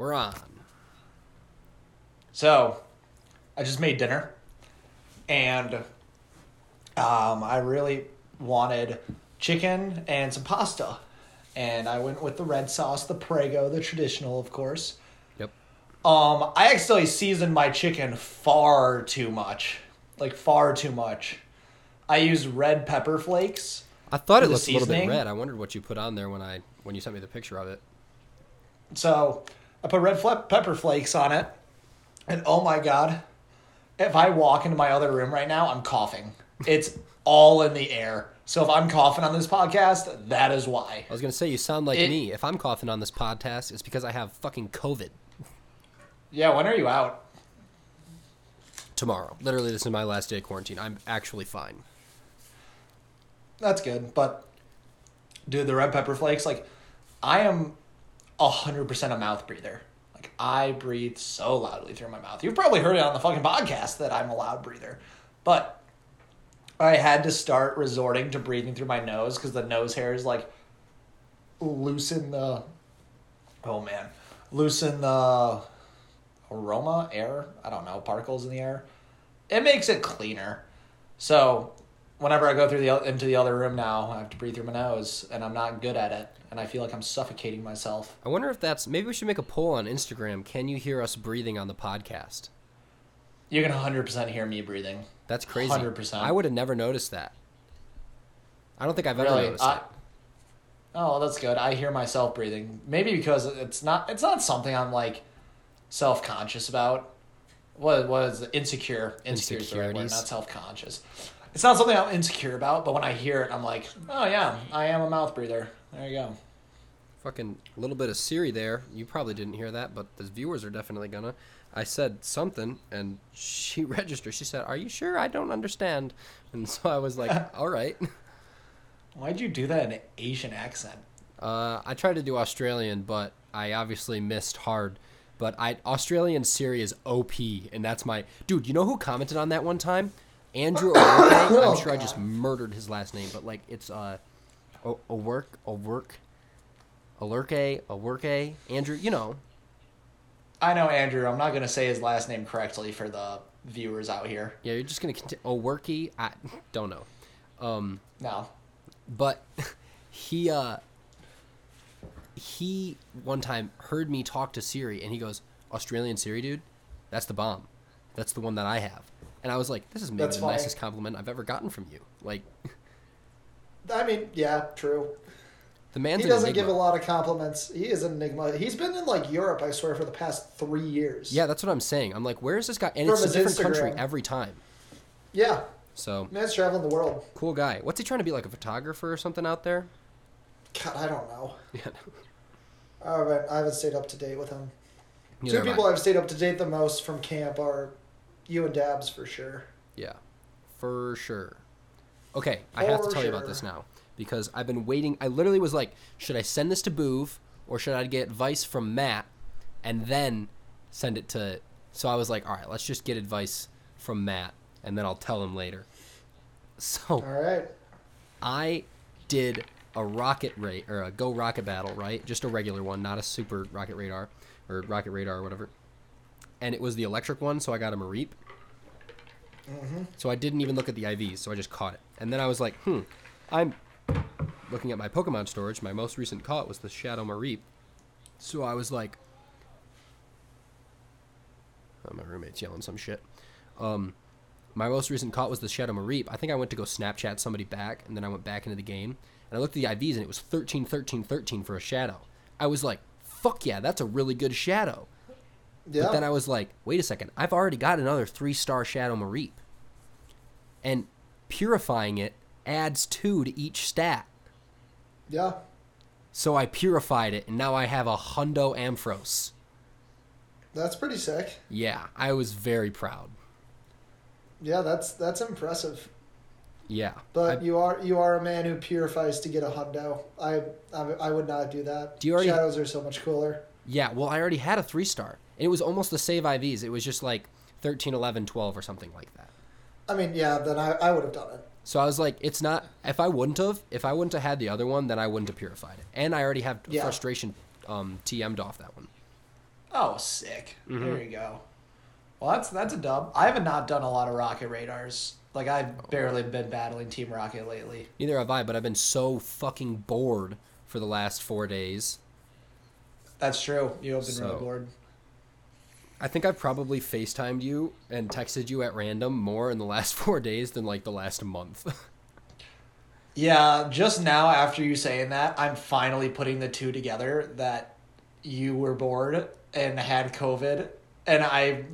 We're on. So, I just made dinner, and um, I really wanted chicken and some pasta, and I went with the red sauce, the Prego, the traditional, of course. Yep. Um, I accidentally seasoned my chicken far too much, like far too much. I used red pepper flakes. I thought it looked a little bit red. I wondered what you put on there when I when you sent me the picture of it. So I put red fle- pepper flakes on it, and oh my god, if I walk into my other room right now, I'm coughing. It's all in the air. So if I'm coughing on this podcast, that is why. I was gonna say you sound like It- me. If I'm coughing on this podcast, it's because I have fucking COVID. Yeah, when are you out? Tomorrow, literally, this is my last day of quarantine. I'm actually fine. That's good, but dude, the red pepper flakes, like, I am hundred percent a mouth breather. Like, I breathe so loudly through my mouth. You've probably heard it on the fucking podcast that I'm a loud breather, but I had to start resorting to breathing through my nose because the nose hairs like loosen the. Oh man, loosen the aroma, air. I don't know particles in the air. It makes it cleaner. So whenever I go through the into the other room now, I have to breathe through my nose, and I'm not good at it, and I feel like I'm suffocating myself. I wonder if that's maybe we should make a poll on Instagram. Can you hear us breathing on the podcast? You can 100% hear me breathing. That's crazy. 100%. I would have never noticed that. I don't think I've ever Really, noticed I, it. oh, that's good. I hear myself breathing. Maybe because it's not it's not something I'm like self conscious about. What it? insecure? Insecure is the right word, not self conscious. It's not something I'm insecure about, but when I hear it, I'm like, oh yeah, I am a mouth breather. There you go. Fucking little bit of Siri there. You probably didn't hear that, but the viewers are definitely gonna. I said something, and she registered. She said, "Are you sure? I don't understand." And so I was like, "All right." Why'd you do that in an Asian accent? Uh, I tried to do Australian, but I obviously missed hard. But I Australian Siri is OP, and that's my dude. You know who commented on that one time? Andrew. I'm sure I just murdered his last name, but like it's uh, a a work a work, a lurke a work a Andrew. You know, I know Andrew. I'm not gonna say his last name correctly for the viewers out here. yeah. You're just gonna continue. A worky. I don't know. Um, No. but he uh he one time heard me talk to Siri and he goes, Australian Siri dude, that's the bomb. That's the one that I have. And I was like, this is maybe That's the funny. nicest compliment I've ever gotten from you. Like I mean, yeah, true. the man's he doesn't give a lot of compliments. He is an enigma. He's been in like Europe, I swear, for the past three years. Yeah, that's what I'm saying. I'm like, where is this guy? And From it's a different country every time. Yeah. So Man's traveling the world. cool guy. What's he trying to be like a photographer or something out there? God, I don't know. Yeah. All right, I haven't stayed up to date with him. Neither Two people I. I've stayed up to date the most from camp are you and Dabs for sure. Yeah, for sure. Okay, I have to tell you about this now because I've been waiting. I literally was like, should I send this to Boov or should I get advice from Matt and then send it to? So I was like, all right, let's just get advice from Matt and then I'll tell him later. So All right. I did a rocket rate or a go rocket battle, right? Just a regular one, not a super rocket radar or rocket radar or whatever. And it was the electric one, so I got him a Mareep. Mm-hmm. So I didn't even look at the IVs, so I just caught it. And then I was like, hmm, I'm looking at my Pokemon storage. My most recent caught was the Shadow Mareep. So I was like, oh, my roommate's yelling some shit. Um, my most recent caught was the Shadow Mareep. I think I went to go Snapchat somebody back, and then I went back into the game, and I looked at the IVs, and it was 13, 13, 13 for a Shadow. I was like, fuck yeah, that's a really good Shadow. Yeah. But then I was like, wait a second, I've already got another three star Shadow Mareep. And purifying it adds two to each stat. yeah. So I purified it, and now I have a Hundo Ampharos. That's pretty sick. Yeah, I was very proud. Yeah, that's that's impressive. Yeah. But I- you are you are a man who purifies to get a hundo. I I, I would not do that. Do you already- Shadows are so much cooler. yeah, well, I already had a three star. And it was almost the save IVs. It was just like 13, 11, 12, or something like that. I mean, yeah, then I, I would have done it. So I was like, it's not. If I wouldn't have, if I wouldn't have had the other one, then I wouldn't have purified it. And I already have Yeah. frustration um, TM'd off that one. Oh, sick. Mm-hmm. There you go. Well, that's that's a dub. I haven't not done a lot of Rocket radars. Like I've barely been battling Team Rocket lately. Neither have I, but I've been so fucking bored for the last four days. That's true. You have been So- really bored. I think I've probably FaceTimed you and texted you at random more in the last four days than like the last month. Yeah, just now after you saying that, I'm finally putting the two together that you were bored and had COVID, and I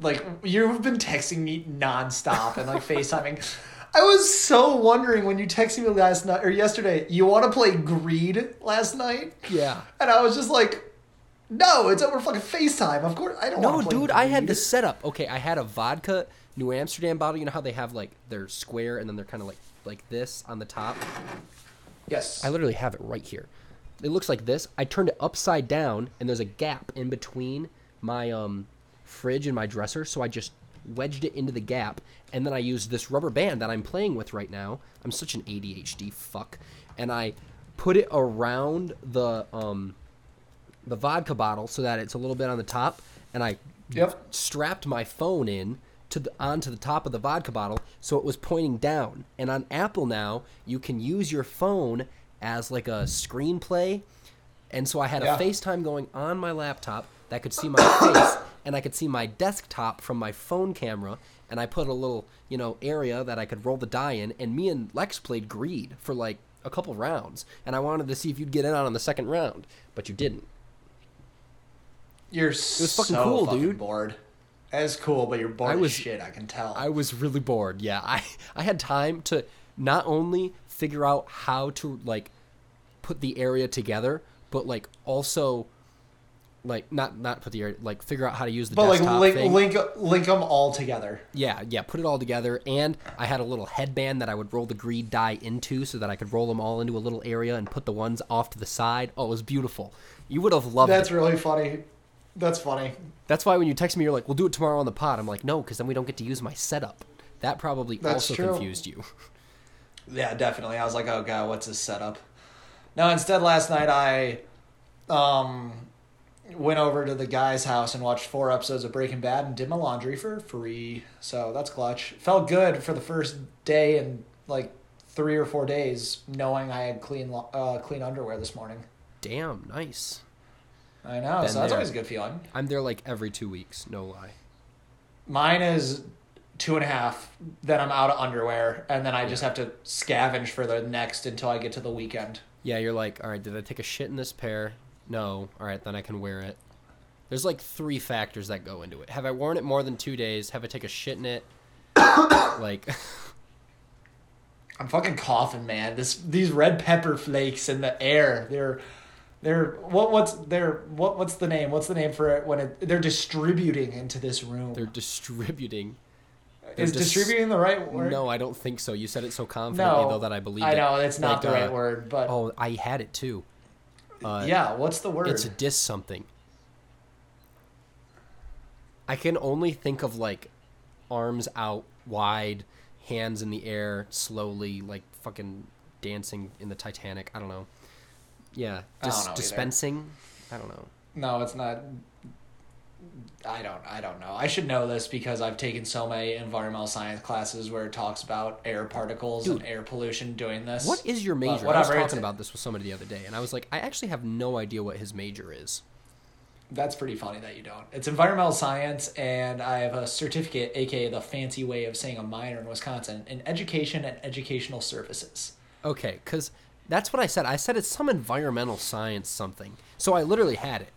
like you've been texting me nonstop and like FaceTiming. I was so wondering when you texted me last night or yesterday, you want to play Greed last night? yeah. And I was just like, no, it's over fucking FaceTime. Of course, I don't No, dude, I had the setup. Okay, I had a vodka New Amsterdam bottle. You know how they have like they're square and then they're kind of like like this on the top. Yes. I literally have it right here. It looks like this. I turned it upside down, and there's a gap in between my um, fridge and my dresser, so I just wedged it into the gap, and then I used this rubber band that I'm playing with right now. I'm such an ADHD fuck, and I put it around the um, the vodka bottle so that it's a little bit on the top, and I Yep. strapped my phone in to the onto the top of the vodka bottle so it was pointing down. And on Apple now, you can use your phone as like a screenplay. And so I had Yeah. a FaceTime going on my laptop that could see my face and I could see my desktop from my phone camera and I put a little, you know, area that I could roll the die in and me and Lex played Greed for like a couple rounds and I wanted to see if you'd get in on the second round, but you didn't. You're was fucking so cool, fucking dude. bored. It's cool, but you're bored I as was- shit. I can tell. I was really bored. Yeah, I I had time to not only figure out how to like put the area together, but like also like not not put the area like figure out how to use the but like link thing. link link them all together. Yeah, yeah, put it all together, and I had a little headband that I would roll the greed die into, so that I could roll them all into a little area and put the ones off to the side. Oh, it was beautiful. You would have loved That's it. really funny. That's funny. That's why when you text me, you're like, "We'll do it tomorrow on the pod." I'm like, "No, because then we don't get to use my setup." That probably That's also true. confused you. Yeah, definitely. I was like, oh god, what's his setup? No, instead last night I um went over to the guy's house and watched four episodes of Breaking Bad and did my laundry for free. So that's clutch. Felt good for the first day and like three or four days knowing I had clean uh, clean underwear this morning. Damn, nice. I know, so that's there. always a good feeling. I'm there like every two weeks, no lie. Mine is two and a half. Then I'm out of underwear, and then I just have to scavenge for the next until I get to the weekend. Yeah, you're like, all right, did I take a shit in this pair? No. All right, then I can wear it. There's like three factors that go into it. Have I worn it more than two days? Have I take a shit in it? like, I'm fucking coughing, man. This these red pepper flakes in the air. They're they're what what's they're what what's the name? What's the name for it when it, they're distributing into this room? they're distributing. Is dis- distributing the right word? No, I don't think so. You said it so confidently, no, though, that I believe I it. know it's not Like, the uh, right word, but Oh, I had it too. Uh, yeah. What's the word? It's a dis something. I can only think of like arms out wide, hands in the air, slowly, like fucking dancing in the Titanic. I don't know. Yeah, I don't dis- either. dispensing. I don't know. No, it's not. I don't. I don't know. I should know this because I've taken so many environmental science classes where it talks about air particles Dude. and air pollution doing this. What is your major? I was talking about this with somebody the other day, and I was like, I actually have no idea what his major is. That's pretty funny that you don't. It's environmental science, and I have a certificate, aka the fancy way of saying a minor in Wisconsin, in education and educational services. Okay, because that's what I said. I said it's some environmental science something. So I literally had it.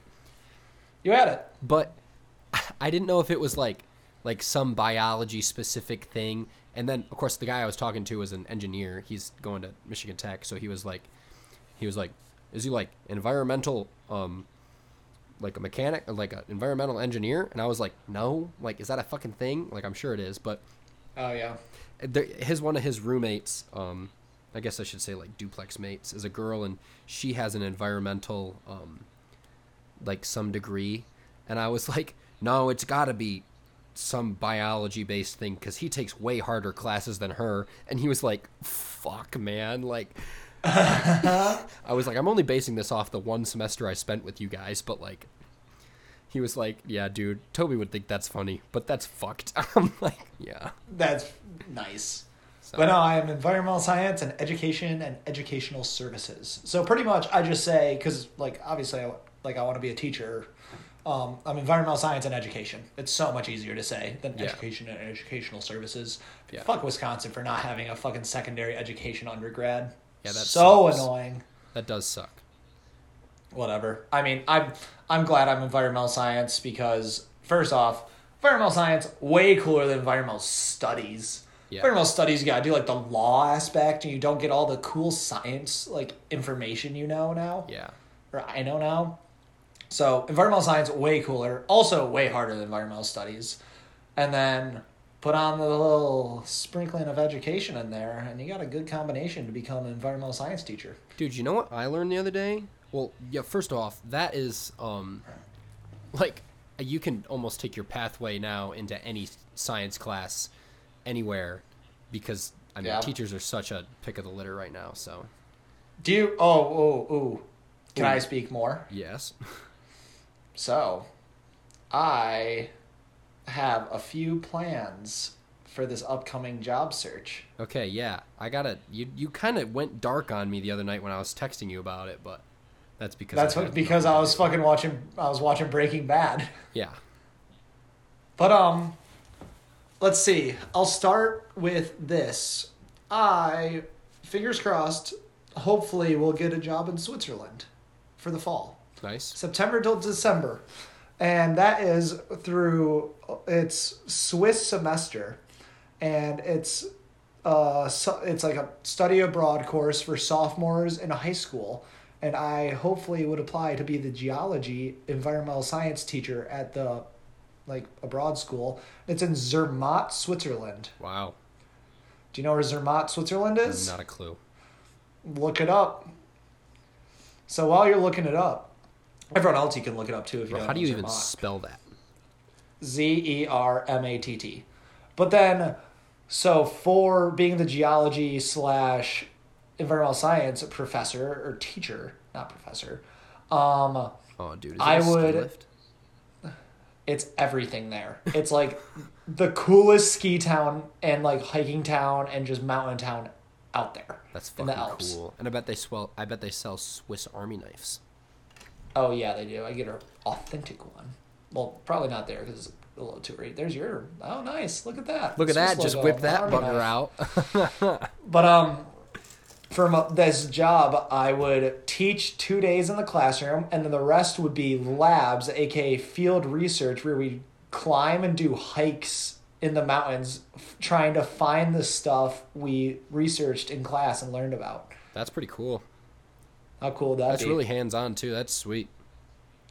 You had it. but I didn't know if it was like like some biology specific thing. And then of course the guy I was talking to was an engineer. He's going to Michigan Tech, so he was like he was like is he like environmental um like a mechanic or like an environmental engineer? And I was like, "No, like is that a fucking thing?" Like I'm sure it is, but Oh yeah. his one of his roommates um i guess i should say like duplex mates is a girl and she has an environmental um like some degree and i was like no it's got to be some biology based thing because he takes way harder classes than her and he was like fuck man like i was like i'm only basing this off the one semester i spent with you guys but like he was like, "Yeah, dude, Toby would think that's funny, but that's fucked." I'm like, "Yeah." That's nice. So, But no, I am environmental science and education and educational services. So pretty much, I just say because like obviously, I, like I want to be a teacher. Um, I'm environmental science and education. It's so much easier to say than Yeah. education and educational services. Yeah. Fuck Wisconsin for not having a fucking secondary education undergrad. Yeah, that's so sucks. annoying. that does suck. Whatever. I mean, I'm I'm glad I'm environmental science because first off, environmental science way cooler than environmental studies. Yeah. Environmental studies, you gotta do like the law aspect, and you don't get all the cool science like information you know now, Yeah. or I know now. So environmental science way cooler, also way harder than environmental studies, and then put on the little sprinkling of education in there, and you got a good combination to become an environmental science teacher. Dude, you know what I learned the other day? Well, yeah, first off, that is um like you can almost take your pathway now into any science class anywhere because I mean Yeah. teachers are such a pick of the litter right now, so Do you? Oh, oh, oh. Can Ooh. I speak more? yes. So, I have a few plans for this upcoming job search. Okay, yeah. I got to you you kind of went dark on me the other night when I was texting you about it, but that's because That's I what, because I was fucking watching. I was watching Breaking Bad. Yeah. But um, let's see. I'll start with this. I, fingers crossed, hopefully will get a job in Switzerland for the fall. Nice. September till December. And that is through it's Swiss semester. And it's uh so, it's like a study abroad course for sophomores in high school. And I hopefully would apply to be the geology environmental science teacher at the like abroad school. It's in Zermatt, Switzerland. Wow. Do you know where Zermatt, Switzerland is? Not a clue. look it up. So while you're looking it up, everyone else you can look it up too if you Bro, don't how do know you even spell that? Z E R M A T T. But then, so for being the geology slash environmental science professor or teacher, not professor, um, Oh, dude. I it a ski would- lift? It's everything there. It's like the coolest ski town and like hiking town and just mountain town out there. That's in the Alps. cool. And I bet they swell. I bet they sell Swiss Army knives. Oh yeah, they do. I get an authentic one. Well, probably not there because it's a little too early. There's your. Oh, nice. Look at that. Look at that! Swiss Just whip that army bugger knife. out. But um, for this job, I would teach two days in the classroom, and then the rest would be labs, aka field research, where we climb and do hikes in the mountains, f- trying to find the stuff we researched in class and learned about. That's pretty cool. How cool that That's be? really hands on too. That's sweet.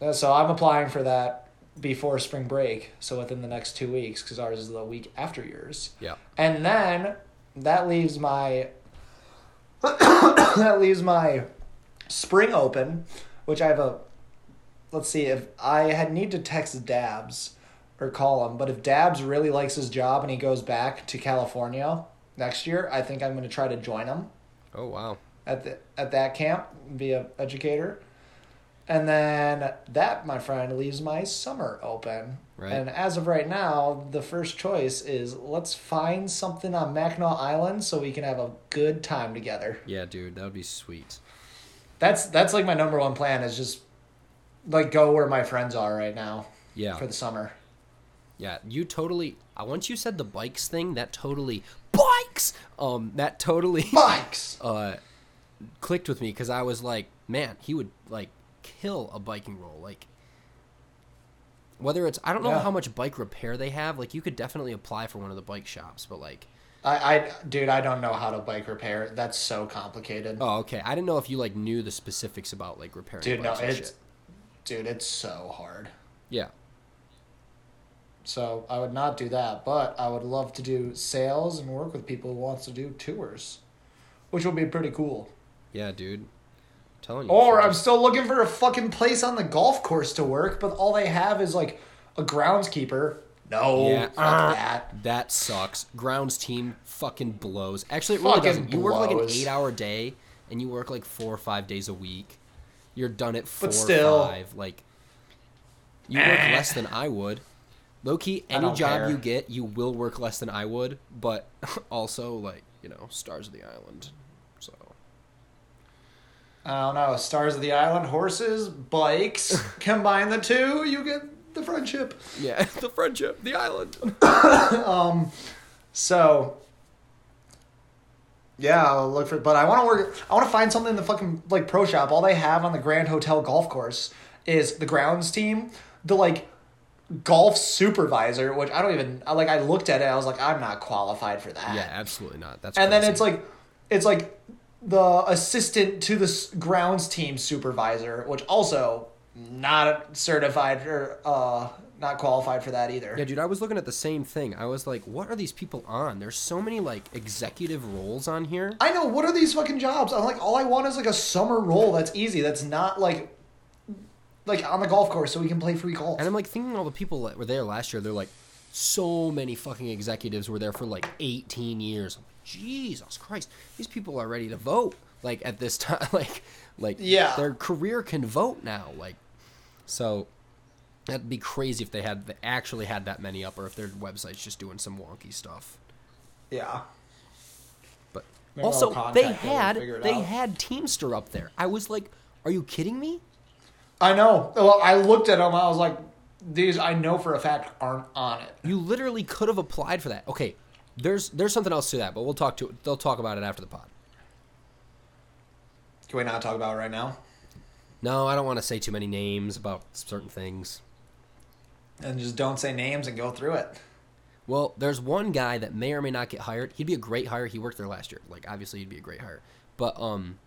Uh, So I'm applying for that before spring break, so within the next two weeks, because ours is the week after yours. Yeah. And then that leaves my that leaves my spring open, which I have a. Let's see if I had need to text Dabs or call him, but if Dabs really likes his job and he goes back to California next year, I think I'm going to try to join him Oh wow. at the at that camp, be a educator. And then that, my friend, leaves my summer open. Right. And as of right now, the first choice is let's find something on Mackinac Island so we can have a good time together. Yeah, dude, that would be sweet. That's that's like my number one plan is just like go where my friends are right now Yeah. for the summer. Yeah, you totally. Uh, once you said the bikes thing, that totally bikes. Um, that totally Bikes. uh clicked with me because I was like, man, he would like kill a biking roll. Like, whether it's I don't know Yeah. how much bike repair they have. Like, you could definitely apply for one of the bike shops, but like, I, I dude, I don't know how to bike repair. That's so complicated. oh, okay. I didn't know if you like knew the specifics about like repairing. dude, no, it's shit. dude, it's so hard. yeah. So I would not do that, but I would love to do sales and work with people who wants to do tours, which would be pretty cool. Yeah, dude. Telling you. Or I'm still looking for a fucking place on the golf course to work, but all they have is like a groundskeeper. No, Yeah. Uh, that. That sucks. Grounds team fucking blows. Actually, it really Fucking doesn't. You work like an eight-hour day, and you work like four or five days a week. You're done at four, But still- five. Like, You work less than I would. Low key, any job care. you get, you will work less than I would, but also like you know, stars of the island. I don't know. Stars of the Island, horses, bikes. Combine the two, you get the friendship. yeah, the friendship, the island. um, So, yeah, I'll look for. But I want to work. I want to find something in the fucking like pro shop. All they have on the Grand Hotel golf course is the grounds team, the like golf supervisor, which I don't even like. I looked at it. I was like, I'm not qualified for that. Yeah, absolutely not. That's and then it's like, it's like the assistant to the grounds team supervisor, which also not certified or uh not qualified for that either. Yeah, dude, I was looking at the same thing. I was like, what are these people on? There's so many like executive roles on here. I know. What are these fucking jobs? I'm like, all I want is like a summer role that's easy. That's not like, like on the golf course, so we can play free golf. And I'm like thinking all the people that were there last year, they're like, so many fucking executives were there for like 18 years. Jesus Christ, these people are ready to vote. Like at this time, like, like Yeah. their career can vote now. Like, so that'd be crazy if they had they actually had that many up, or if their website's just doing some wonky stuff. Yeah. But Maybe also, they contact them and had they out. had Teamster up there. I was like, are you kidding me? I know. Well, I looked at them. I was like, these I know for a fact aren't on it. You literally could have applied for that. Okay, there's there's something else to that, but we'll talk to they'll talk about it after the pod. Can we not talk about it right now? No, I don't want to say too many names about certain things. And just don't say names and go through it. Well, there's one guy that may or may not get hired. He'd be a great hire. He worked there last year. Like obviously he'd be a great hire. But um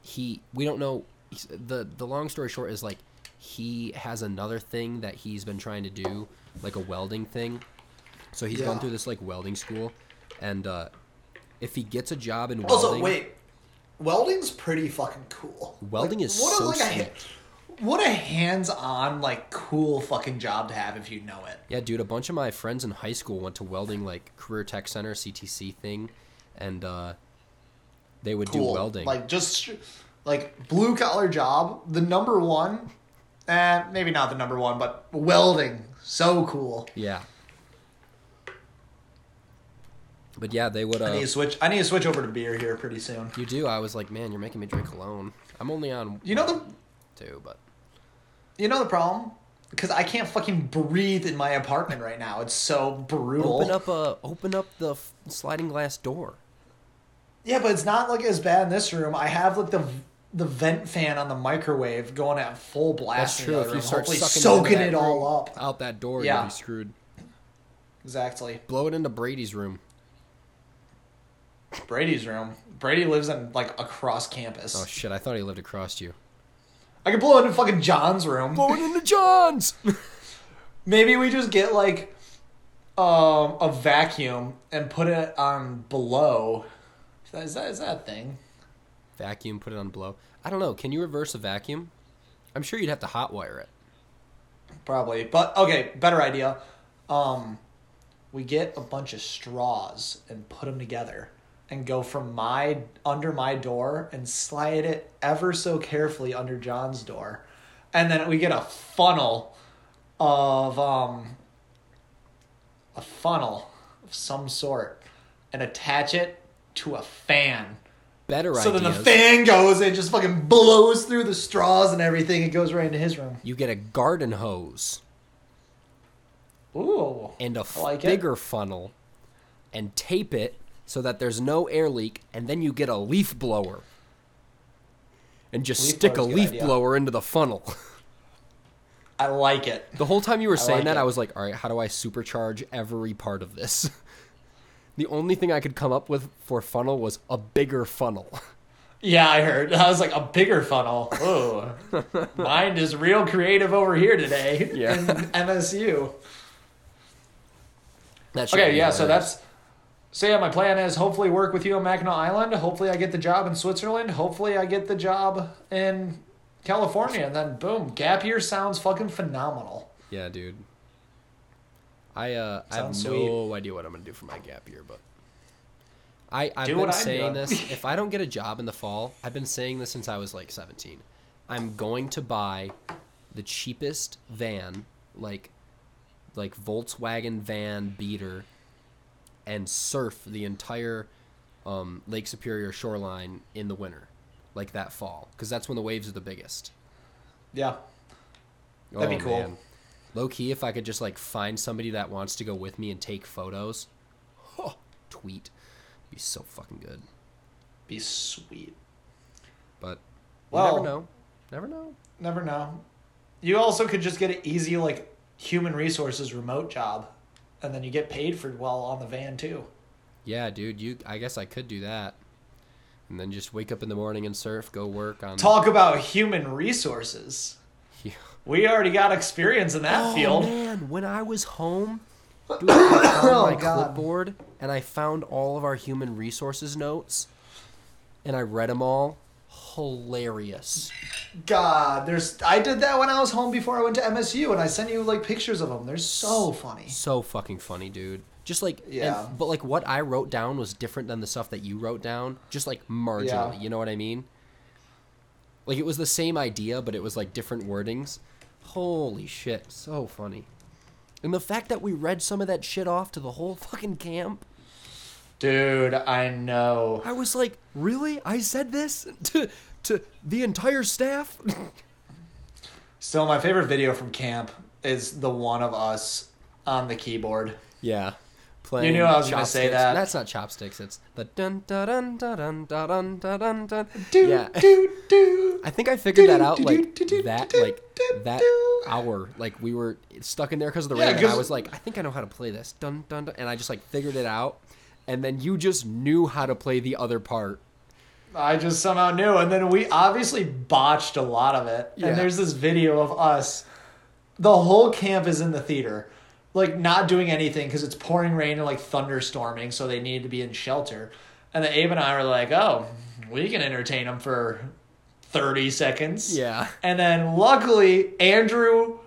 he we don't know the the long story short is like he has another thing that he's been trying to do, like a welding thing. So he's gone through this like welding school and uh if he gets a job in welding Also, wait. Welding's pretty fucking cool. Welding is what a- so like a, sick. what a hands-on, like, cool fucking job to have if you know it. Yeah, dude, a bunch of my friends in high school went to welding like career tech center CTC thing, and uh, they would Cool. do welding. Like, just, like, blue-collar job. The number one, eh, maybe not the number one, but welding. So cool. yeah. But yeah, they would. I need Uh, to switch. I need to switch over to beer here pretty soon. you do. I was like, man, you're making me drink alone. I'm only on You know the two, but you know the problem because I can't fucking breathe in my apartment right now. It's so brutal. open up a open up the f- sliding glass door. Yeah, but it's not like as bad in this room. I have like the the vent fan on the microwave going at full blast. That's true. If you start sucking soaking it all up. out that door, Yeah. you'll be screwed. Exactly. Blow it into Brady's room. Brady's room. Brady lives in like across campus. Oh shit! I thought he lived across you. I could blow it in fucking John's room. Blow it into John's. Maybe we just get like um a vacuum and put it on below. Is that is that, a thing? vacuum, put it on blow. I don't know. Can you reverse a vacuum? I'm sure you'd have to hotwire it. Probably. But okay, better idea. Um we get a bunch of straws and put them together and go from my under my door and slide it ever so carefully under John's door. And then we get a funnel of um a funnel of some sort and attach it to a fan. Better So ideas. then the fan goes and just fucking blows through the straws and everything. It goes right into his room. You get a garden hose Ooh. and a like it. bigger funnel and tape it so that there's no air leak, and then you get a leaf blower. And just Leaf stick a blower's a good leaf idea. blower into the funnel. I like it. The whole time you were saying like that, it. I was like, all right, how do I supercharge every part of this? the only thing I could come up with for funnel was a bigger funnel. Yeah, I heard. I was like a bigger funnel. Oh, mind is real creative over here today Yeah. in MSU. Okay, yeah. So that's so yeah. My plan is hopefully work with you on Mackinac Island. Hopefully I get the job in Switzerland. Hopefully I get the job in California, and then boom, gap year sounds fucking phenomenal. Yeah, dude. I uh I have Sounds no idea what I'm gonna do for my gap year, but I I've Do been saying this. If I don't get a job in the fall, I've been saying this since I was like 17. I'm going to buy the cheapest van, like like Volkswagen van beater, and surf the entire um, Lake Superior shoreline in the winter, like that fall, because that's when the waves are the biggest. Yeah. That'd be cool. Low key, if I could just like find somebody that wants to go with me and take photos, oh, tweet, be so fucking good. Be sweet. But Well- never know. Never know. Never know. You also could just get an easy like human resources remote job, and then you get paid for while on the van too. Yeah, dude. You. I guess I could do that, and then just wake up in the morning and surf, go work on. Talk about human resources. Yeah. We already got experience in that oh, field. man, when I was home, dude, I found Oh, my God. clipboard and I found all of our human resources notes, and I read them all. Hilarious. God, there's. I did that when I was home before I went to MSU, and I sent you like pictures of them. They're so funny. So fucking funny, dude. Just like and- Yeah. but like what I wrote down was different than the stuff that you wrote down. Just like marginally, Yeah. you know what I mean? Like it was the same idea, but it was like different wordings. Holy shit, so funny. And the fact that we read some of that shit off to the whole fucking camp, Dude, I know. I was like, really? I said this to to the entire staff? Still, my favorite video from camp is the one of us on the keyboard. yeah. Playing you knew I was gonna say that. That's not chopsticks. It's the dun dun dun dun dun dun dun dun dun. Do, Yeah. do, do. I think I figured that out Do, like do, do, that do, like do, that do. hour. Like we were stuck in there because of the Yeah, rain, and I was like, I think I know how to play this. Dun dun dun, and I just like figured it out. And then you just knew how to play the other part. I just somehow knew. And then we obviously botched a lot of it. Yeah. And there's this video of us. The whole camp is in the theater, like not doing anything because it's pouring rain and like thunderstorming, so they needed to be in shelter. And then Abe and I were like, oh, we can entertain them for 30 seconds. Yeah. And then luckily, Andrew,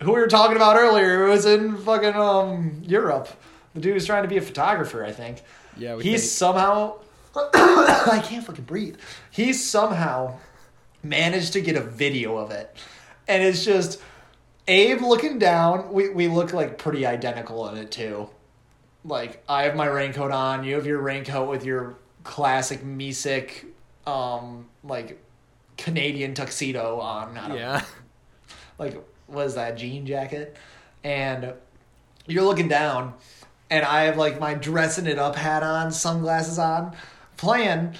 who we were talking about earlier, was in fucking um Europe. The dude was trying to be a photographer, I think. Yeah, we He think- somehow I can't fucking breathe. He somehow managed to get a video of it. And it's just Abe looking down. We we look like pretty identical in it too. Like I have my raincoat on, you have your raincoat with your classic Misick um like Canadian tuxedo on. Yeah. like what is that jean jacket and you're looking down and i have like my dressing it up hat on sunglasses on playing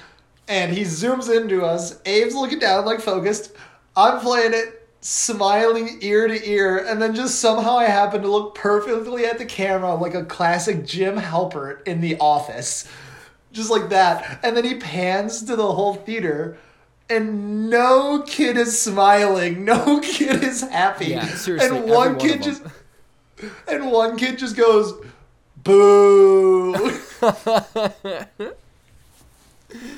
and he zooms into us abe's looking down like focused i'm playing it smiling ear to ear and then just somehow i happen to look perfectly at the camera like a classic jim halpert in the office just like that. And then he pans to the whole theater, and no kid is smiling. No kid is happy. Yeah, seriously, And one one kid just, and one kid just goes, "Boo!"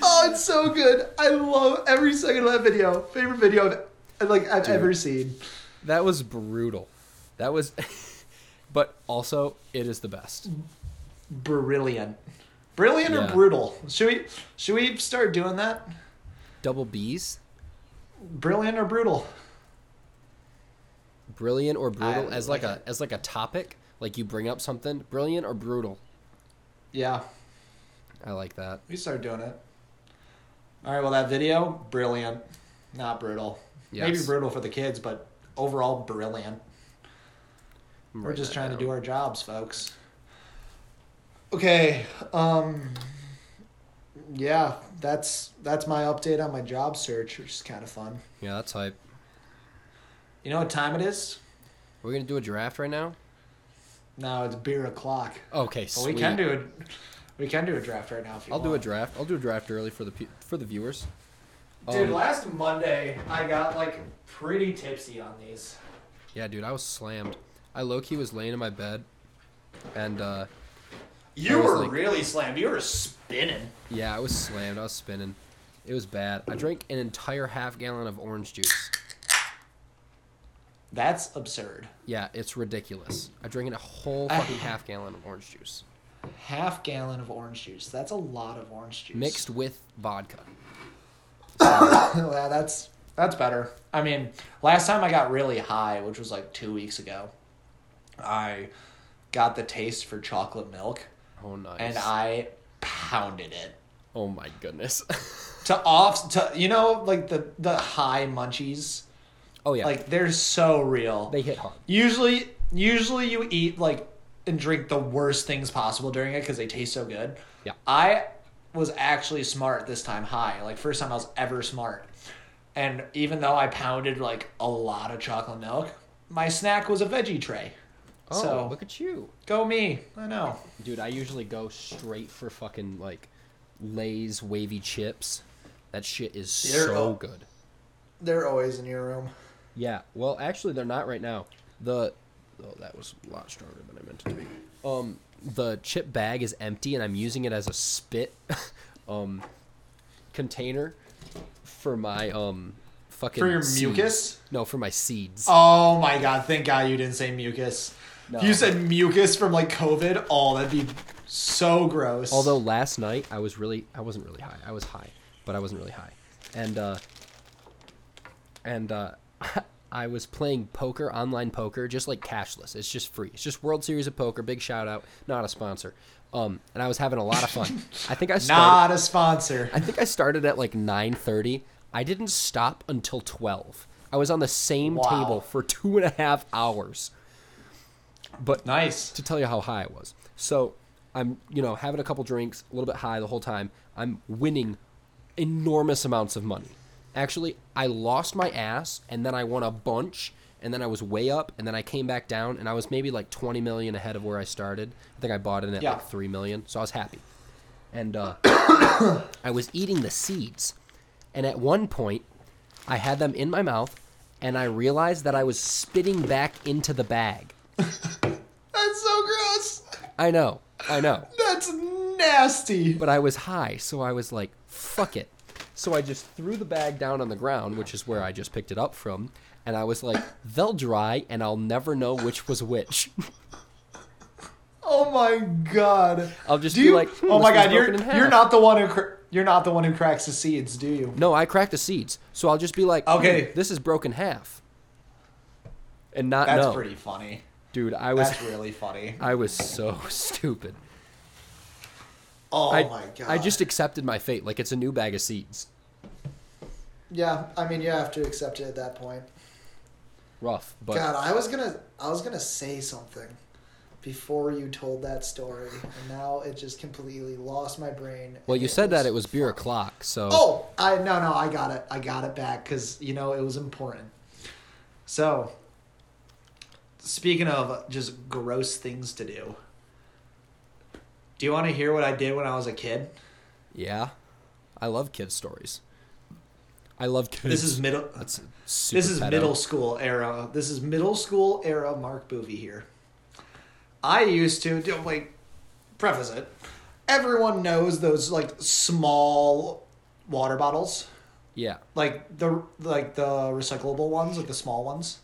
oh, it's so good. I love every second of that video. Favorite video I've, like I've Dude. ever seen. That was brutal. That was but also it is the best. Brilliant. Brilliant Yeah. or brutal? Should we should we start doing that? Double B's? Brilliant or brutal? Brilliant or brutal as like, like a as like a topic? Like you bring up something, brilliant or brutal? Yeah. I like that. We start doing it. All right. Well, that video, brilliant, not brutal. Maybe brutal for the kids, but overall, brilliant. I'm We're just trying to do our jobs, folks. Okay. Um. Yeah, that's that's my update on my job search, which is kind of fun. Yeah, that's hype. You know what time it is? We're gonna do a draft right now? No, it's beer o'clock. Okay, But sweet. we can do it. We can do a draft right now if you I'll want. do a draft. I'll do a draft early for the pe- for the viewers. Dude, Um, last Monday I got like pretty tipsy on these. Yeah, dude, I was slammed. I low key was laying in my bed, and uh, You were like- really slammed. You were spinning. yeah, I was slammed. I was spinning. It was bad. I drank an entire half gallon of orange juice. That's absurd. Yeah, it's ridiculous. I drank a whole I- fucking half gallon of orange juice Half gallon of orange juice. That's a lot of orange juice. mixed with vodka. yeah, that's That's better. I mean, last time I got really high, which was like two weeks ago, I got the taste for chocolate milk Oh nice. and I pounded it. oh my goodness. To off to you know, like the the high munchies. Oh yeah. Like they're so real. they hit hard. Usually usually you eat like and drink the worst things possible during it because they taste so good. Yeah. I was actually smart this time high. Like first time I was ever smart. And even though I pounded like a lot of chocolate milk, my snack was a veggie tray. Oh, so look at you. go me. I know. Dude, I usually go straight for fucking like Lay's wavy chips. That shit is They're so all- good. They're always in your room. Yeah. Well, actually, they're not right now. The oh, that was a lot stronger than I meant it to be. Um, the chip bag is empty, and I'm using it as a spit, um, container for my um, fucking For your seeds. mucus? No, for my seeds. Oh my god, thank god you didn't say mucus. No. You said mucus from like COVID, oh that'd be so gross. Although last night I was really, I wasn't really high. I was high, but I wasn't really high, and uh, and uh, I was playing poker, online poker, just like cashless. It's just free. It's just World Series of Poker. Big shout out, not a sponsor. Um, and I was having a lot of fun. I think I started. not a sponsor. I think I started at like nine thirty. I didn't stop until twelve. I was on the same Wow. table for two and a half hours. But Nice. to tell you how high I was. So I'm, you know, having a couple drinks, a little bit high the whole time. I'm winning enormous amounts of money. Actually, I lost my ass and then I won a bunch and then I was way up and then I came back down and I was maybe like 20 million ahead of where I started. I think I bought in at Yeah. like 3 million. So I was happy. And uh I was eating the seeds. And at one point, I had them in my mouth and I realized that I was spitting back into the bag. That's so gross. I know. I know. That's nasty. But I was high, so I was like, fuck it. So I just threw the bag down on the ground, which is where I just picked it up from, and I was like, they'll dry and I'll never know which was which. Oh my god. I'll just Do be you? like, hmm, oh my god, you're broken in half. you're not the one who cr- you're not the one who cracks the seeds, do you? No, I cracked the seeds. So I'll just be like, Okay. "Hmm, this is broken half. And not That's know. pretty funny. Dude, I was That's really funny. I was so stupid. Oh I, my god. I just accepted my fate like it's a new bag of seeds. Yeah, I mean you have to accept it at that point. Rough, but God, I was gonna I was gonna say something before you told that story, and now it just completely lost my brain. well, you said that it was beer o'clock, so Oh, I no no, I got it. I got it back because you know it was important. So, speaking of just gross things to do, do you want to hear what I did when I was a kid? yeah, I love kids stories. I love kids. This is middle. That's This is pedo. middle school era. This is middle school era. Mark Boovy here. I used to do like preface it. Everyone knows those like small water bottles. Yeah, like the like the recyclable ones, like the small ones.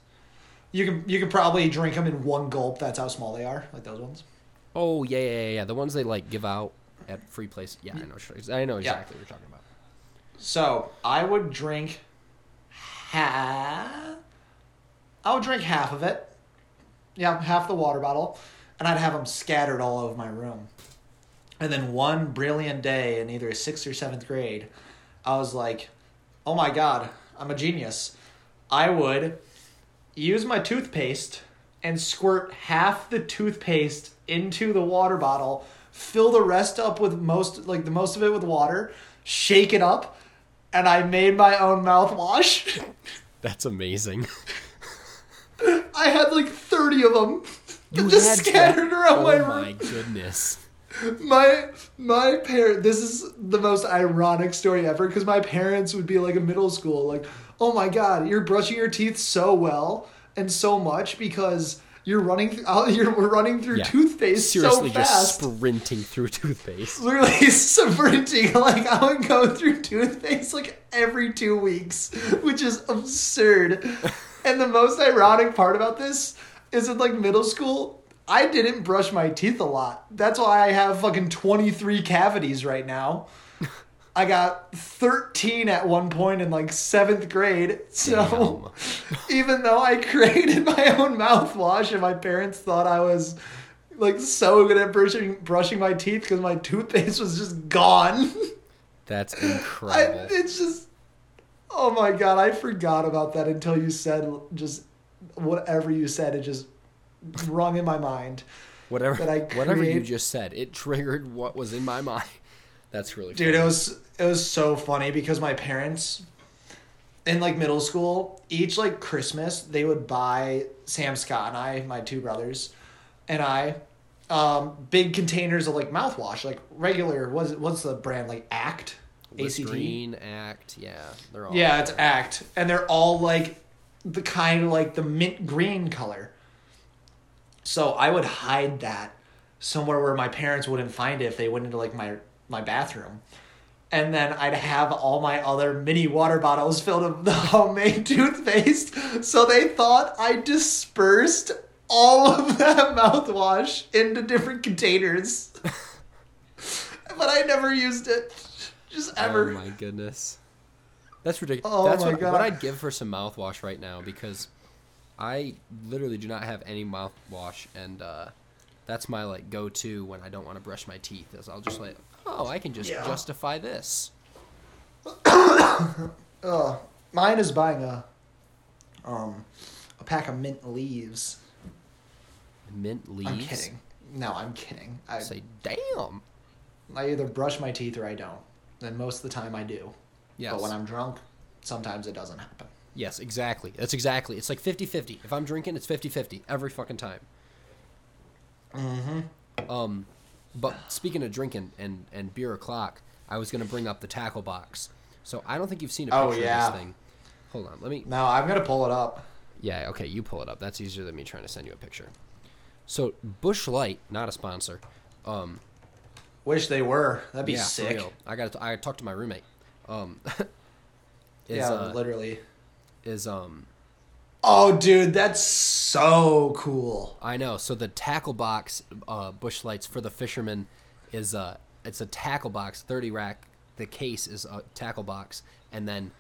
You can you can probably drink them in one gulp. That's how small they are, like those ones. Oh yeah, yeah, yeah, yeah. The ones they like give out at free places. Yeah, I know. I know Yeah. exactly what you're talking about. So I would drink half. I would drink half of it. Yeah, half the water bottle, and I'd have them scattered all over my room. And then one brilliant day in either sixth or seventh grade, I was like, "Oh my god, I'm a genius!" I would use my toothpaste and squirt half the toothpaste into the water bottle, fill the rest up with most like the most of it with water, shake it up, and I made my own mouthwash. That's amazing. I had like 30 of them You just scattered that- around my Oh room. my goodness. my my parent this is the most ironic story ever because my parents would be like in middle school like oh my god you're brushing your teeth so well and so much because you're running th- you're running through Yeah. toothpaste Seriously, so fast just sprinting through toothpaste. literally sprinting like i would go through toothpaste like every two weeks which is absurd and the most ironic part about this is in like middle school i didn't brush my teeth a lot that's why i have fucking 23 cavities right now I got 13 at one point in like seventh grade. So even though I created my own mouthwash and my parents thought I was like so good at brushing brushing my teeth because my toothpaste was just gone. That's I, incredible. it's just, oh my god, I forgot about that until you said just whatever you said. It just rung in my mind. whatever that I whatever you just said, it triggered what was in my mind. That's really Dude, funny. it was it was so funny because my parents in like middle school, each like Christmas, they would buy Sam Scott and I, my two brothers, and I, um, big containers of like mouthwash, like regular. What's what's the brand like Act, ACT? Listerine, Act, yeah, they're all Yeah, it's Act, and they're all like the kind of like the mint green color. So I would hide that somewhere where my parents wouldn't find it if they went into like my my bathroom. And then I'd have all my other mini water bottles filled with the homemade toothpaste. So they thought I dispersed all of that mouthwash into different containers. but I never used it. Just ever. Oh my goodness. That's ridiculous. Oh That's my what, God. what I'd give for some mouthwash right now because I literally do not have any mouthwash and uh, that's my like go to when I don't want to brush my teeth is I'll just like oh I can just Yeah. justify this. Uh, mine is buying a um a pack of mint leaves. Mint leaves. I'm kidding. No, I'm kidding. I, Say damn. I either brush my teeth or I don't. And most of the time I do. Yes. But when I'm drunk, sometimes it doesn't happen. Yes, exactly. That's exactly. It's like 50-50. If I'm drinking, it's 50-50 every fucking time. Mm-hmm. Um, but speaking of drinking and and beer o'clock, I was gonna bring up the tackle box. So I don't think you've seen a Oh, picture yeah. of this thing. Hold on, let me. No, I'm gonna pull it up. Yeah, okay, you pull it up. That's easier than me trying to send you a picture. So Busch Light, not a sponsor. Um, Wish they were. That'd be yeah, sick. I got. I talked to my roommate. Um, is yeah, uh, literally. is um. Oh, dude, that's so cool. I know. So the tackle box, uh, Busch Lights for the fishermen, is uh, it's a tackle box, thirty rack. The case is a tackle box, and then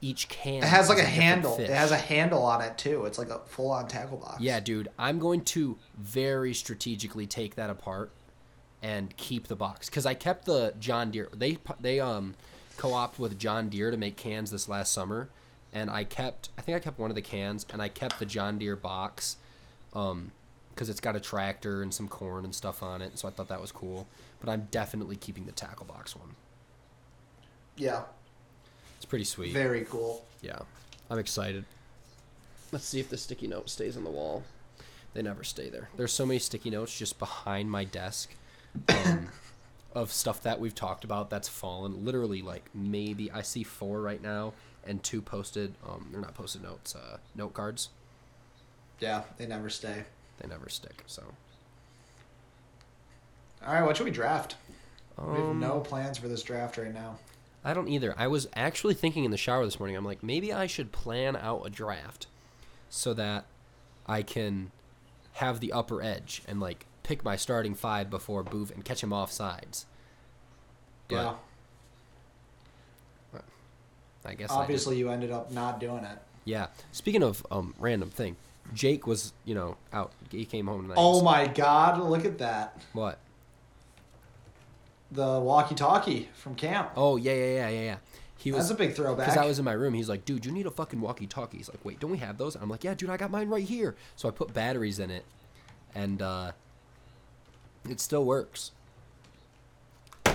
each can. It has like is a handle. It has a handle on it too. It's like a full on tackle box. Yeah, dude. I'm going to very strategically take that apart and keep the box because I kept the John Deere. They they um co-op with John Deere to make cans this last summer, and I kept. I think I kept one of the cans, and I kept the John Deere box, um, because it's got a tractor and some corn and stuff on it. So I thought that was cool. But I'm definitely keeping the tackle box one. Yeah. It's pretty sweet. Very cool. Yeah, I'm excited. Let's see if the sticky note stays on the wall. They never stay there. There's so many sticky notes just behind my desk um, of stuff that we've talked about that's fallen. Literally, like maybe I see four right now and two posted. Um, they're not posted notes. Uh, note cards. Yeah, they never stay. They never stick. So All right, what should we draft? we have um, no plans for this draft right now. I don't either. I was actually thinking in the shower this morning. I'm like, maybe I should plan out a draft so that I can have the upper edge and like pick my starting five before Booth and catch him off sides. But yeah. I guess I. Obviously, you ended up not doing it. Yeah. Speaking of um random thing, Jake was you know out. He came home tonight. Oh my God! Look at that. What? The walkie-talkie from camp. Oh yeah yeah yeah yeah yeah. He was That's a big throwback. Because I was in my room, he's like, dude, you need a fucking walkie talkie. He's like, wait, don't we have those? I'm like, yeah, dude, I got mine right here. So I put batteries in it, and uh, it still works. God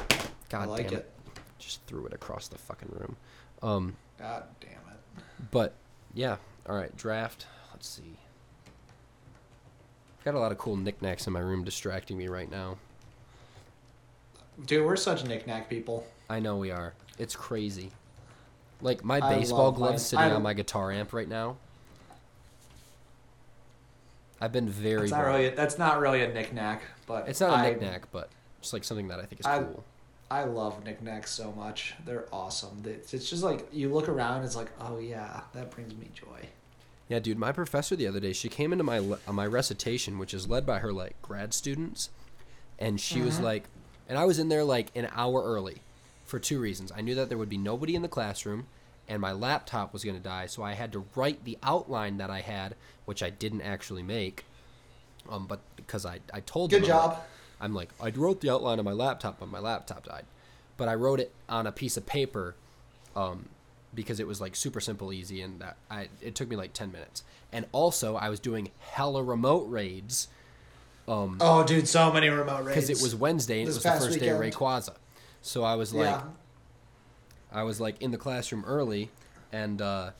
I like damn it. it. Just threw it across the fucking room. Um, God damn it. but yeah, all right, draft. Let's see. I've got a lot of cool knickknacks in my room distracting me right now. Dude, we're such knickknack people. I know we are. It's crazy. Like my I baseball love gloves mine. sitting I- on my guitar amp right now. I've been very. That's not really. That's not really a knickknack, but It's not a I- knickknack, but just like something that I think is cool. I love knickknacks so much. They're awesome. It's it's just like you look around, it's like, oh yeah, that brings me joy. Yeah, dude. My professor the other day, she came into my uh, my recitation, which is led by her like grad students, and she was Mhm. like, and I was in there like an hour early, for two reasons. I knew that there would be nobody in the classroom, and my laptop was going to die, so I had to write the outline that I had, which I didn't actually make. Um, but because I, I told Good them, like- job. I'm like, I wrote the outline on my laptop, but my laptop died. But I wrote it on a piece of paper, um, because it was like super simple, easy, and that I it took me like ten minutes. And also, I was doing hella remote raids Oh, dude, so many remote raids. because it was Wednesday and This it was the first day of weekend. Rayquaza. So I was like, yeah. I was like in the classroom early, and uh,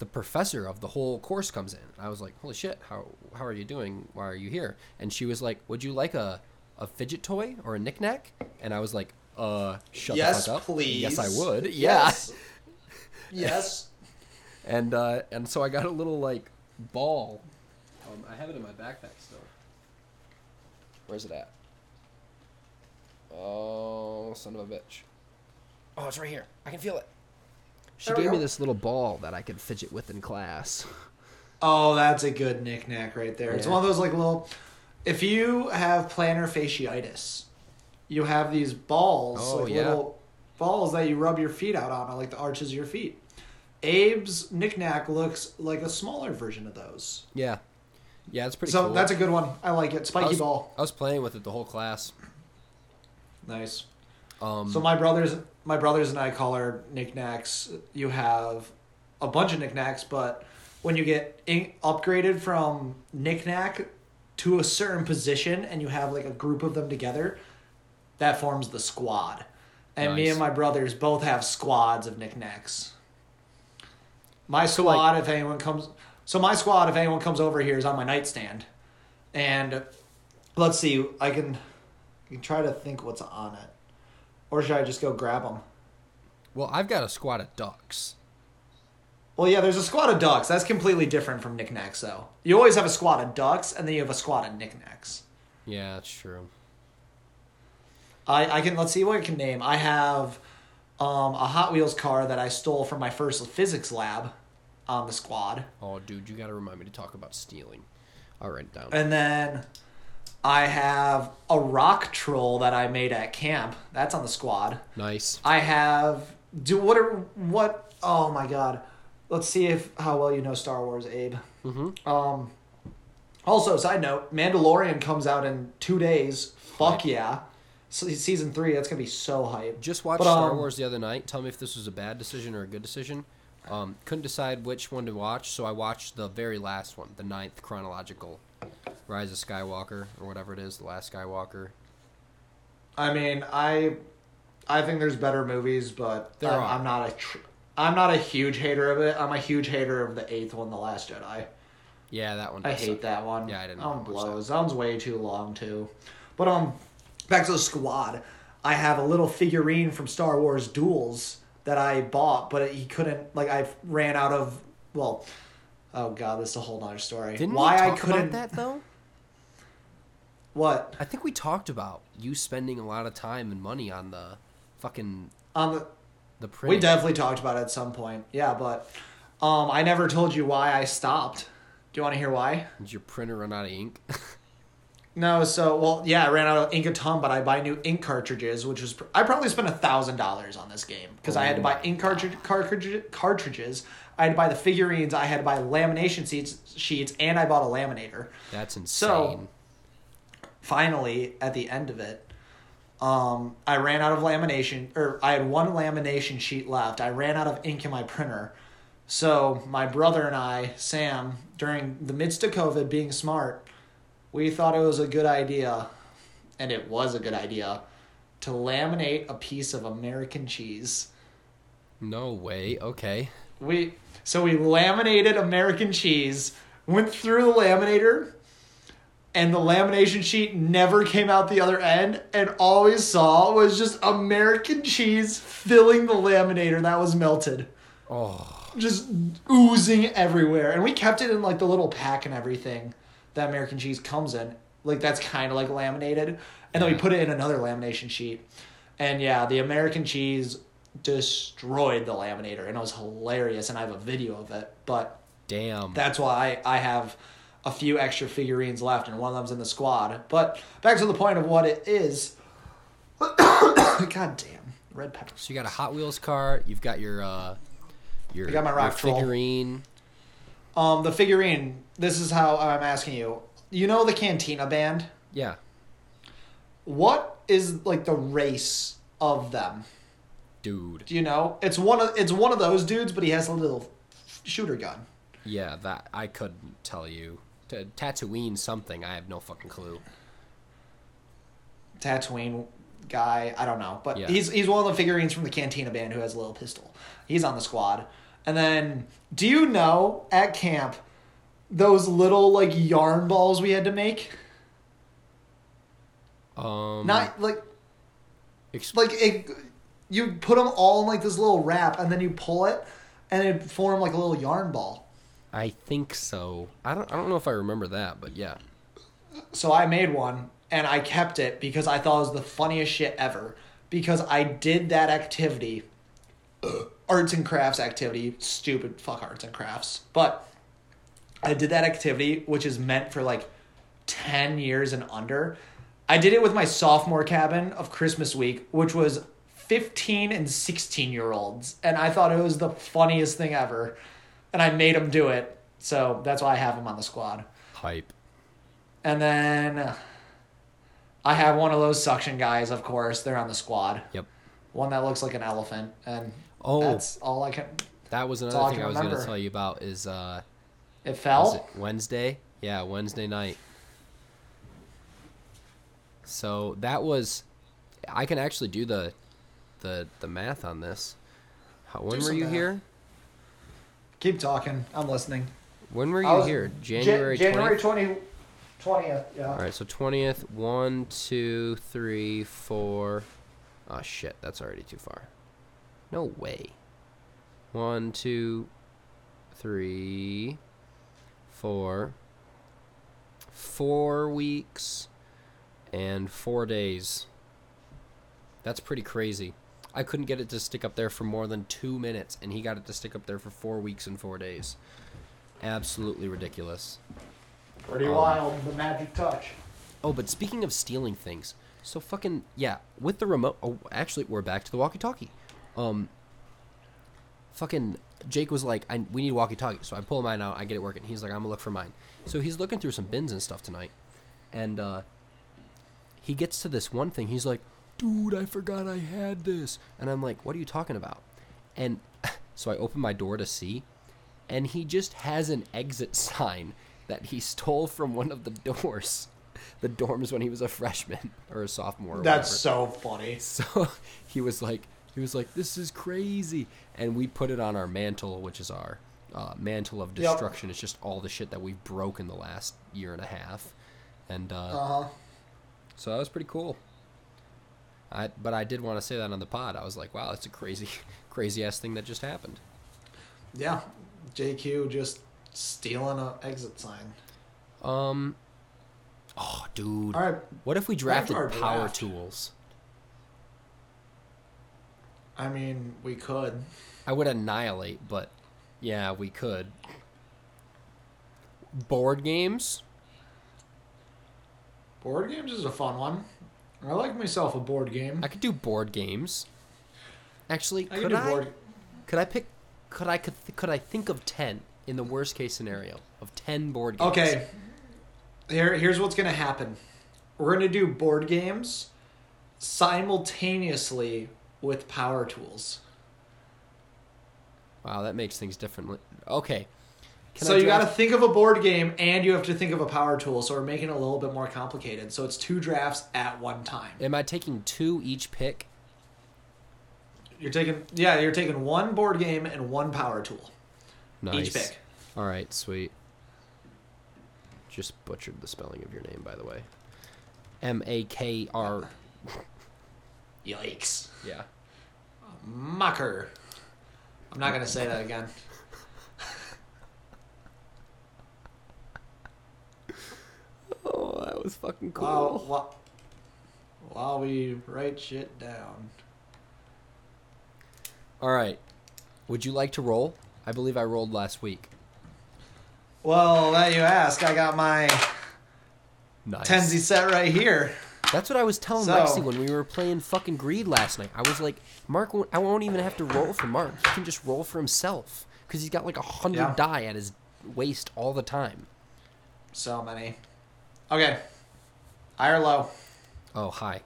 the professor of the whole course comes in. I was like, "Holy shit! How how are you doing? Why are you here?" And she was like, "Would you like a a fidget toy or a knickknack?" And I was like, "Uh, shut yes, the fuck up." please. Yes, I would. Yeah. Yes. yes. And uh, and so I got a little like ball. Um, I have it in my backpack still. Where's it at? Oh, son of a bitch. Oh, it's right here. I can feel it. She gave me this little ball that I could fidget with in class. Oh, that's a good knickknack right there. It's one of those like little. If you have plantar fasciitis, you have these balls, Oh, like yeah. little balls that you rub your feet out on, like the arches of your feet. Abe's knickknack looks like a smaller version of those. Yeah. Yeah, it's pretty cool. so cool. that's a good one. I like it. I Spiky was, ball. I was playing with it the whole class. Nice. Um, So my brothers, my brothers and I call our knickknacks. You have a bunch of knickknacks, but when you get in, upgraded from knickknack to a certain position, and you have like a group of them together, that forms the squad. And me and my brothers both have squads of knickknacks. My So, squad, like- if anyone comes, so my squad, if anyone comes over here, is on my nightstand, and let's see, I can, I can try to think what's on it. Or should I just go grab them? well, I've got a squad of ducks. Well, yeah, there's a squad of ducks. That's completely different from knickknacks, though. You always have a squad of ducks, and then you have a squad of knickknacks. Yeah, that's true. I, I can let's see what I can name. I have um, a Hot Wheels car that I stole from my first physics lab on the squad, Oh, dude, you got to remind me to talk about stealing. I'll write it down. and then I have a rock troll that I made at camp. That's on the squad. nice. I have do what are what? Oh my god! Let's see if how well you know Star Wars, Abe. Mm-hmm. Um. Also, side note: Mandalorian comes out in two days. Fuck yeah! So, season three, that's gonna be so hype. Just watched But, Star um, Wars the other night. Tell me if this was a bad decision or a good decision. Um, couldn't decide which one to watch, so I watched the very last one, the ninth chronological, Rise of Skywalker or whatever it is, the last Skywalker. I mean, I, I think there's better movies, but There I'm. I'm not a, tr- I'm not a huge hater of it. I'm a huge hater of the eighth one, The Last Jedi. Yeah, that one. I hate suck. that one. Yeah, I didn't That one watch that. blows. That one's way too long too. But um, back to the squad. I have a little figurine from Star Wars Duels that I bought, but he couldn't. Like I ran out of. Well, oh god, this is a whole nother story. Didn't Why we I talk couldn't? about that though? What I think we talked about you spending a lot of time and money on the fucking on the? The print. We definitely talked about it at some point. Yeah, but um, I never told you why I stopped. Do you want to hear why? Did your printer run out of ink? No, so well, yeah, I ran out of ink a ton, but I buy new ink cartridges, which was I probably spent a thousand dollars on this game because I had to Oh buy ink cartridge, cartridge cartridges. I had to buy the figurines. I had to buy lamination sheets, sheets, and I bought a laminator. That's insane. So- Finally, at the end of it, um, I ran out of lamination, or I had one lamination sheet left. I ran out of ink in my printer. So my brother and I, Sam, during the midst of COVID, being smart, we thought it was a good idea, and it was a good idea, to laminate a piece of American cheese. no way. Okay. We so we laminated American cheese, went through the laminator, and the lamination sheet never came out the other end, and all we saw was just American cheese filling the laminator that was melted. Oh. Just oozing everywhere. And we kept it in like the little pack and everything that American cheese comes in. Like that's kind of like laminated. And then we put it in another lamination sheet. And yeah, the American cheese destroyed the laminator and it was hilarious and I have a video of it. But Damn. that's why I, I have a few extra figurines left and one of them's in the squad. But back to the point of what it is. God damn. red pepper. So you got a Hot Wheels car. You've got your uh, your, I got my rock figurine. Um, the figurine. This is how I'm asking you. You know the Cantina band. Yeah. What is like the race of them? Dude. Do you know? It's one of it's one of those dudes, but he has a little shooter gun. Yeah, that I couldn't tell you. T- Tatooine something. I have no fucking clue. Tatooine guy. I don't know, but Yeah. he's he's one of the figurines from the Cantina band who has a little pistol. He's on the squad. And then, do you know at camp those little like yarn balls we had to make? Um. Not like ex- like it, you put them all in like this little wrap, and then you pull it, and it form like a little yarn ball. I think so. I don't. I don't know if I remember that, but yeah. So I made one and I kept it because I thought it was the funniest shit ever. Because I did that activity, arts and crafts activity, stupid fuck arts and crafts. But I did that activity, which is meant for like 10 years and under. I did it with my sophomore cabin of Christmas week, which was 15 and 16 year olds. And I thought it was the funniest thing ever. And I made them do it. So that's why I have them on the squad. Hype. And then I have one of those suction guys, of course. They're on the squad. Yep. One that looks like an elephant. And Oh. that's all I can. That was another thing can I was going to tell you about. Is uh, It fell. it Wednesday? Yeah, Wednesday night. So that was, I can actually do the, the the math on this. How, when Do were you math. here? Keep talking. I'm listening. When were you was- here? Ja- January January 20th? 20, 20th. Yeah. All right, so twentieth. One, two, three, four. Oh shit, that's already too far. No way. One, two, three, four. Four weeks and four days. That's pretty crazy. I couldn't get it to stick up there for more than two minutes, and he got it to stick up there for four weeks and four days. Absolutely ridiculous. Pretty Um, wild. The magic touch. Oh, but speaking of stealing things, so fucking yeah, with the remote. Oh, actually, we're back to the walkie-talkie. Um, fucking Jake was like, I, "We need walkie-talkie," so I pull mine out. I get it working. He's like, "I'm gonna look for mine." So he's looking through some bins and stuff tonight, and uh, he gets to this one thing. He's like, "Dude, I forgot I had this," and I'm like, "What are you talking about?" And so I open my door to see, and he just has an exit sign that he stole from one of the doors, the dorms when he was a freshman or a sophomore. Or That's whatever. so funny. so. He was like, he was like, "This is crazy," and we put it on our mantle, which is our uh, mantle of Yep. destruction. It's just all the shit that we've broken the last year and a half, and uh, Uh huh. so that was pretty cool. I but I did want to say that on the pod. I was like, "Wow, that's a crazy, crazy ass thing that just happened." Yeah. JQ just stealing a exit sign. Um. Oh, dude. All right. What if we drafted our power tools? I mean, we could. I would annihilate, but yeah, we could. Board games? Board games is a fun one. I like myself a board game. I could do board games. Actually, I could I? board. Could I pick? Could I could could I think of ten in the worst case scenario of ten board games? Okay. Here, here's what's gonna happen. We're gonna do board games simultaneously with power tools. Wow, that makes things differently. Okay. Can so you got to think of a board game and you have to think of a power tool. So we're making it a little bit more complicated. So it's two drafts at one time. Am I taking two each pick? You're taking yeah, you're taking one board game and one power tool Nice. each pick. All right, sweet. Just butchered the spelling of your name, by the way. M A K R. Yikes, Yeah. mucker. I'm not gonna say that again. Oh, that was fucking cool. While, while, while we write shit down. All right. Would you like to roll? I believe I rolled last week. Well, that you ask. I got my Nice. Tenzi set right here. That's what I was telling So- Lexi when we were playing fucking Greed last night. I was like, Mark, won't, I won't even have to roll for Mark. He can just roll for himself because he's got like a hundred Yeah. die at his waist all the time. So many. Okay. High or low? Oh, high.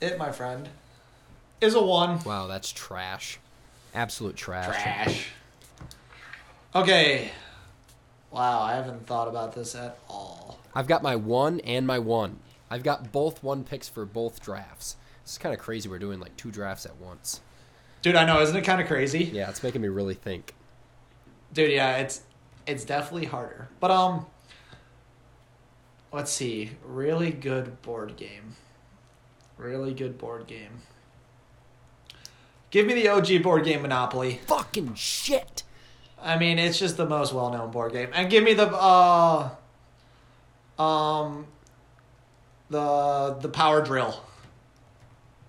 It, my friend, is a one. Wow, that's trash. Absolute trash. Trash. Okay. Wow, I haven't thought about this at all. I've got my one and my one. I've got both one picks for both drafts. This is kind of crazy. We're doing like two drafts at once. Dude, I know, isn't it kind of crazy? Yeah, it's making me really think. Dude, yeah, it's it's definitely harder. But um let's see. Really good board game. Really good board game. Give me the OG board game Monopoly. Fucking shit. I mean, it's just the most well-known board game. And give me the uh um the the power drill.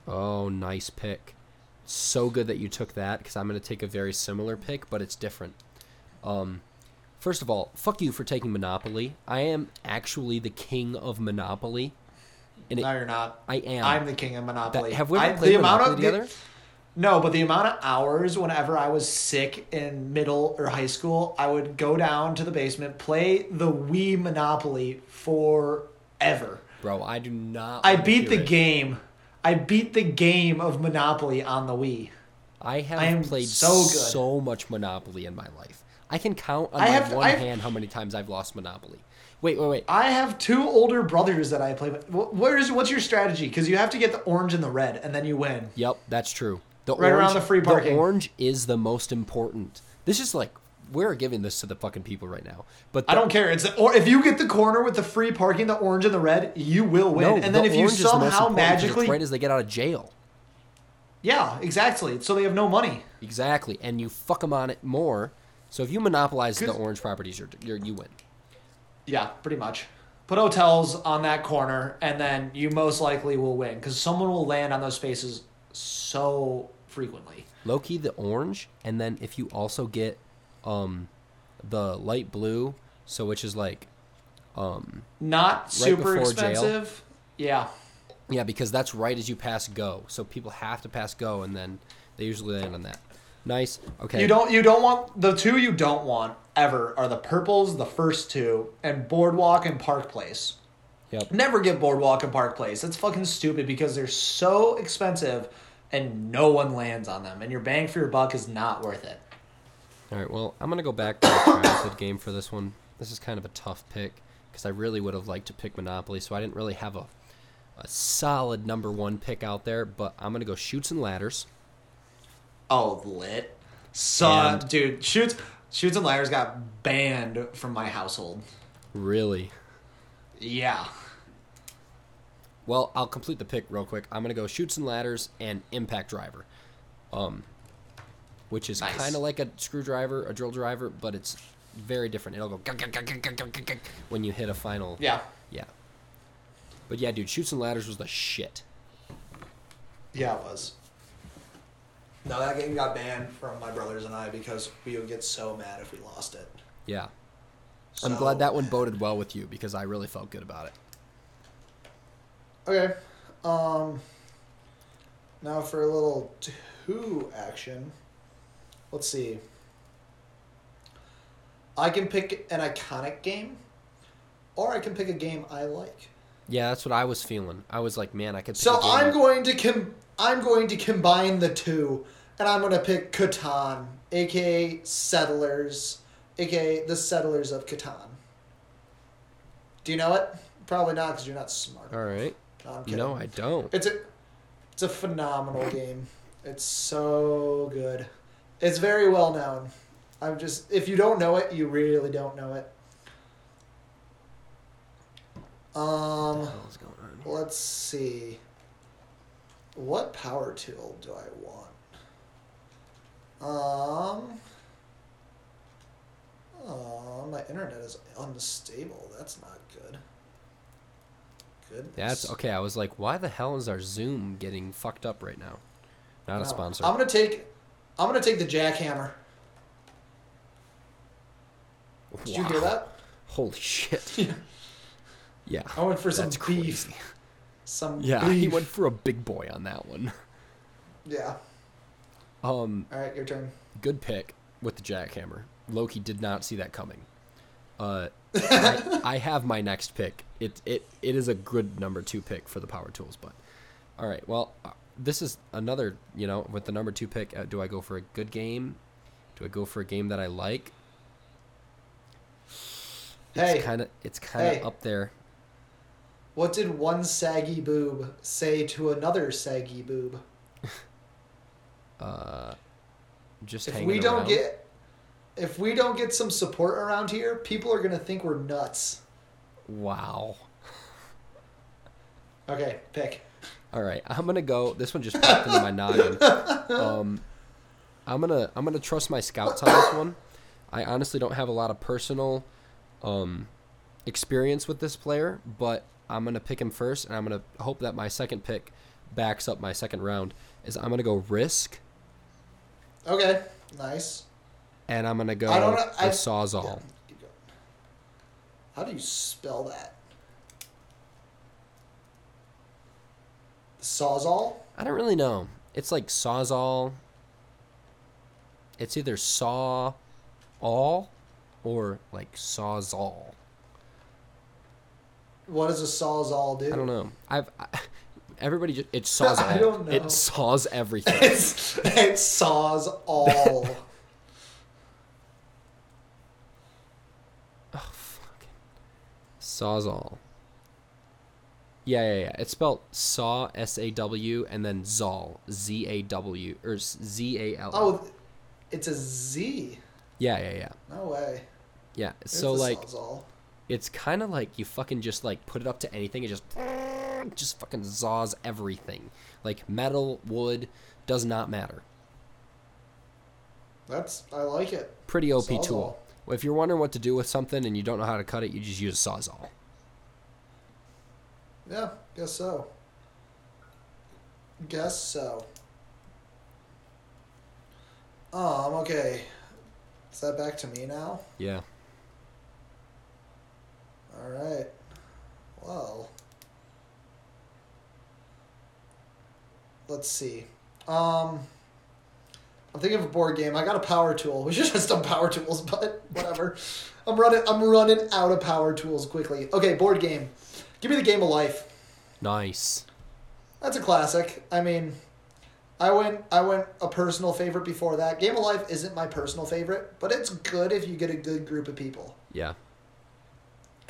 Oh, nice pick. So good that you took that because I'm going to take a very similar pick, but it's different. Um, first of all, fuck you for taking Monopoly. I am actually the king of Monopoly, and it, No, you're not. I am. I'm the king of Monopoly. That- have we ever I- played the amount Monopoly of- the- together? No, but the amount of hours whenever I was sick in middle or high school, I would go down to the basement, play the Wii Monopoly forever. Bro, I do not. I beat the it. game. I beat the game of Monopoly on the Wii. I have I played so so, much Monopoly in my life. I can count on I my have- one I've- hand how many times I've lost Monopoly. Wait, wait, wait. I have two older brothers that I play with. Where's what's your strategy? Because you have to get the orange and the red, and then you win. Yep, that's true. The Right around the free parking. The orange is the most important. This is like we're giving this to the fucking people right now. But I don't care. It's the, or if you get the corner with the free parking, the orange and the red, you will win. No, and then the if you orange the somehow magically, right as they get out of jail. yeah, exactly. So they have no money. Exactly, and you fuck them on it more. So if you monopolize the orange properties, you're, you're you win. Yeah, pretty much. Put hotels on that corner, and then you most likely will win because someone will land on those spaces so frequently. Low key the orange, and then if you also get um the light blue, so which is like um Not super before jail. expensive. Yeah. yeah because that's right as you pass go. So people have to pass go, and then they usually land on that. Nice. Okay. You don't you don't want the two you don't want ever are the purples, the first two, and Boardwalk and Park Place. Yep. Never get Boardwalk and Park Place. That's fucking stupid because they're so expensive and no one lands on them and your bang for your buck is not worth it. All right. Well, I'm gonna go back to the childhood game for this one. This is kind of a tough pick because I really would have liked to pick Monopoly, so I didn't really have a a solid number one pick out there. But I'm gonna go Chutes and Ladders. Oh, lit. Son, And- dude, shoots Chutes and Ladders got banned from my household. Really. Yeah. Well, I'll complete the pick real quick. I'm gonna go Chutes and Ladders and impact driver, um, which is Nice. kind of like a screwdriver, a drill driver, but it's very different. It'll go gunk, gunk, gunk when you hit a final. Yeah. Yeah. But yeah, dude, Chutes and Ladders was the shit. Yeah, it was. No, that game got banned from my brothers and I because we would get so mad if we lost it. Yeah. I'm glad that one boded well with you because I really felt good about it. Okay. Um. Now for a little two action. Let's see. I can pick an iconic game, or I can pick a game I like. Yeah, that's what I was feeling. I was like, man, I could. pick So a game I'm that- going to com- I'm going to combine the two, and I'm going to pick Catan, aka Settlers, aka the Settlers of Catan. Do you know it? Probably not, because you're not smart. All right. No. No, I don't. It's a it's a phenomenal game. It's so good. It's very well known. I'm just if you don't know it, you really don't know it. What Um the hell is going on? let's see. What power tool do I want? Um Oh, my internet is unstable. That's not good. Goodness. That's okay. I was like, why the hell is our Zoom getting fucked up right now? Not a sponsor. I'm gonna take. I'm gonna take the jackhammer. Did you hear that? Holy shit. yeah. I went for some That's beef. crazy. Some Yeah, beef. he went for a big boy on that one. Yeah. Um, All right, your turn. good pick with the jackhammer. Loki did not see that coming. Uh, I, I have my next pick. It it it is a good number two pick for the power tools, but all right. Well, uh, this is another. You know, with the number two pick, uh, do I go for a good game? Do I go for a game that I like? Hey, It's kind of it's kind of Hey. up there. What did one saggy boob say to another saggy boob? Uh, just If hanging we don't around. get, if we don't get some support around here, people are gonna think we're nuts. wow. Okay, pick. All right, I'm gonna go. This one just popped into my noggin. Um, I'm gonna I'm gonna trust my scouts on this one. I honestly don't have a lot of personal um, experience with this player, but I'm gonna pick him first, and I'm gonna hope that my second pick backs up my second round. Is I'm gonna go risk, Okay, nice. and I'm gonna go I don't know- with I- sawzall. Going. How do you spell that? Sawzall? I don't really know. It's like sawzall. It's either saw all or like sawzall. What does a sawzall do? I don't know. I've I, everybody just it saws. I don't know. It saws everything. It's it saws all. oh fucking saws all. Yeah, yeah, yeah. It's spelled saw S A W and then zal Z A W or Z A L. oh, it's a Z. yeah, yeah, yeah, No way. yeah. There's so like sawzall. It's kind of like you fucking just like put it up to anything. It just just fucking zaws everything. Like metal, wood, does not matter. That's I like it. Pretty OP Sawzall. tool. If you're wondering what to do with something and you don't know how to cut it, you just use a sawzall. Yeah, guess so. Guess so. Um, okay. Is that back to me now? Yeah. Alright. Well. Let's see. Um I'm thinking of a board game. I got a power tool. We should have just done power tools, but whatever. I'm running I'm running out of power tools quickly. Okay, board game. Give me the game of life. Nice. That's a classic. I mean, I went I went a personal favorite before that. Game of Life isn't my personal favorite, but it's good if you get a good group of people. Yeah.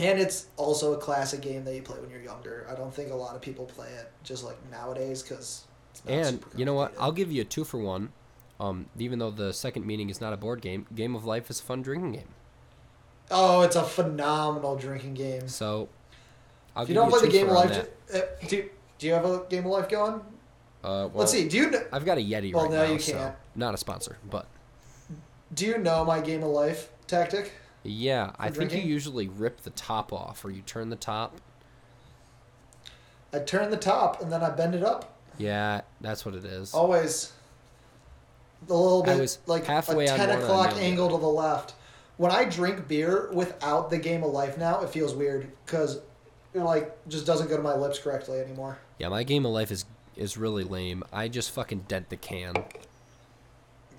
And it's also a classic game that you play when you're younger. I don't think a lot of people play it just like nowadays because. And you know what? I'll give you a two for one. Um, even though the second meaning is not a board game, Game of Life is a fun drinking game. Oh, it's a phenomenal drinking game. So, I'll if you don't play the Game of Life, uh, do, do you have a Game of Life going? Uh, well, Let's see. Do you kn- I've got a Yeti Well, right now now, you so can't. not a sponsor, but do you know my Game of Life tactic? Yeah, I think drinking? you usually rip the top off, or you turn the top. I turn the top and then I bend it up. Yeah, that's what it is. Always. A little bit like halfway a ten one and I o'clock angle to the left. When I drink beer without the game of life now, it feels weird because it like just doesn't go to my lips correctly anymore. Yeah, my Game of Life is is really lame. I just fucking dent the can.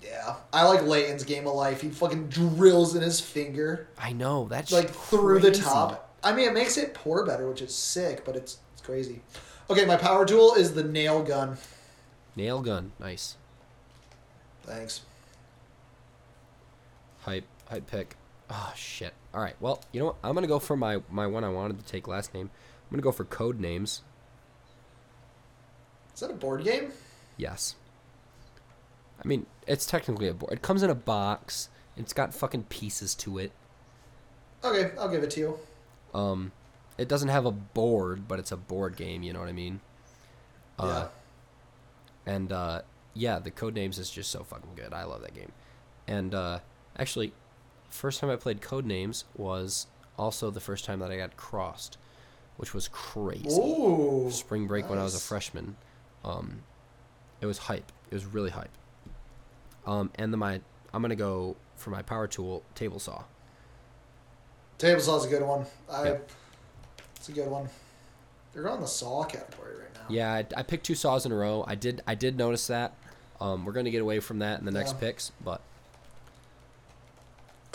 Yeah, I like Layton's game of life. He fucking drills in his finger I know that's like through the top. I mean, it makes it pour better, which is sick, but it's it's crazy. Okay, my power tool is the nail gun. Nail gun, nice. Thanks. Hype, hype pick. Oh shit. All right. Well, you know what? I'm gonna go for my my one I wanted to take last name. I'm gonna go for code names. Is that a board game? Yes. I mean, it's technically a board. It comes in a box. It's got fucking pieces to it. Okay, I'll give it to you. Um, it doesn't have a board, but it's a board game. You know what I mean? Uh, And uh, yeah, the code names is just so fucking good. I love that game. And uh, actually, first time I played code names was also the first time that I got crossed, which was crazy. Ooh. Spring break when I was a freshman. Um, it was hype. It was really hype. Um, and then my I'm gonna go for my power tool table saw. Table saw is a good one. I, Yep. It's a good one. They're on the saw category right now. Yeah, I, I picked two saws in a row. I did I did notice that. Um, we're gonna get away from that in the next Yeah. picks, but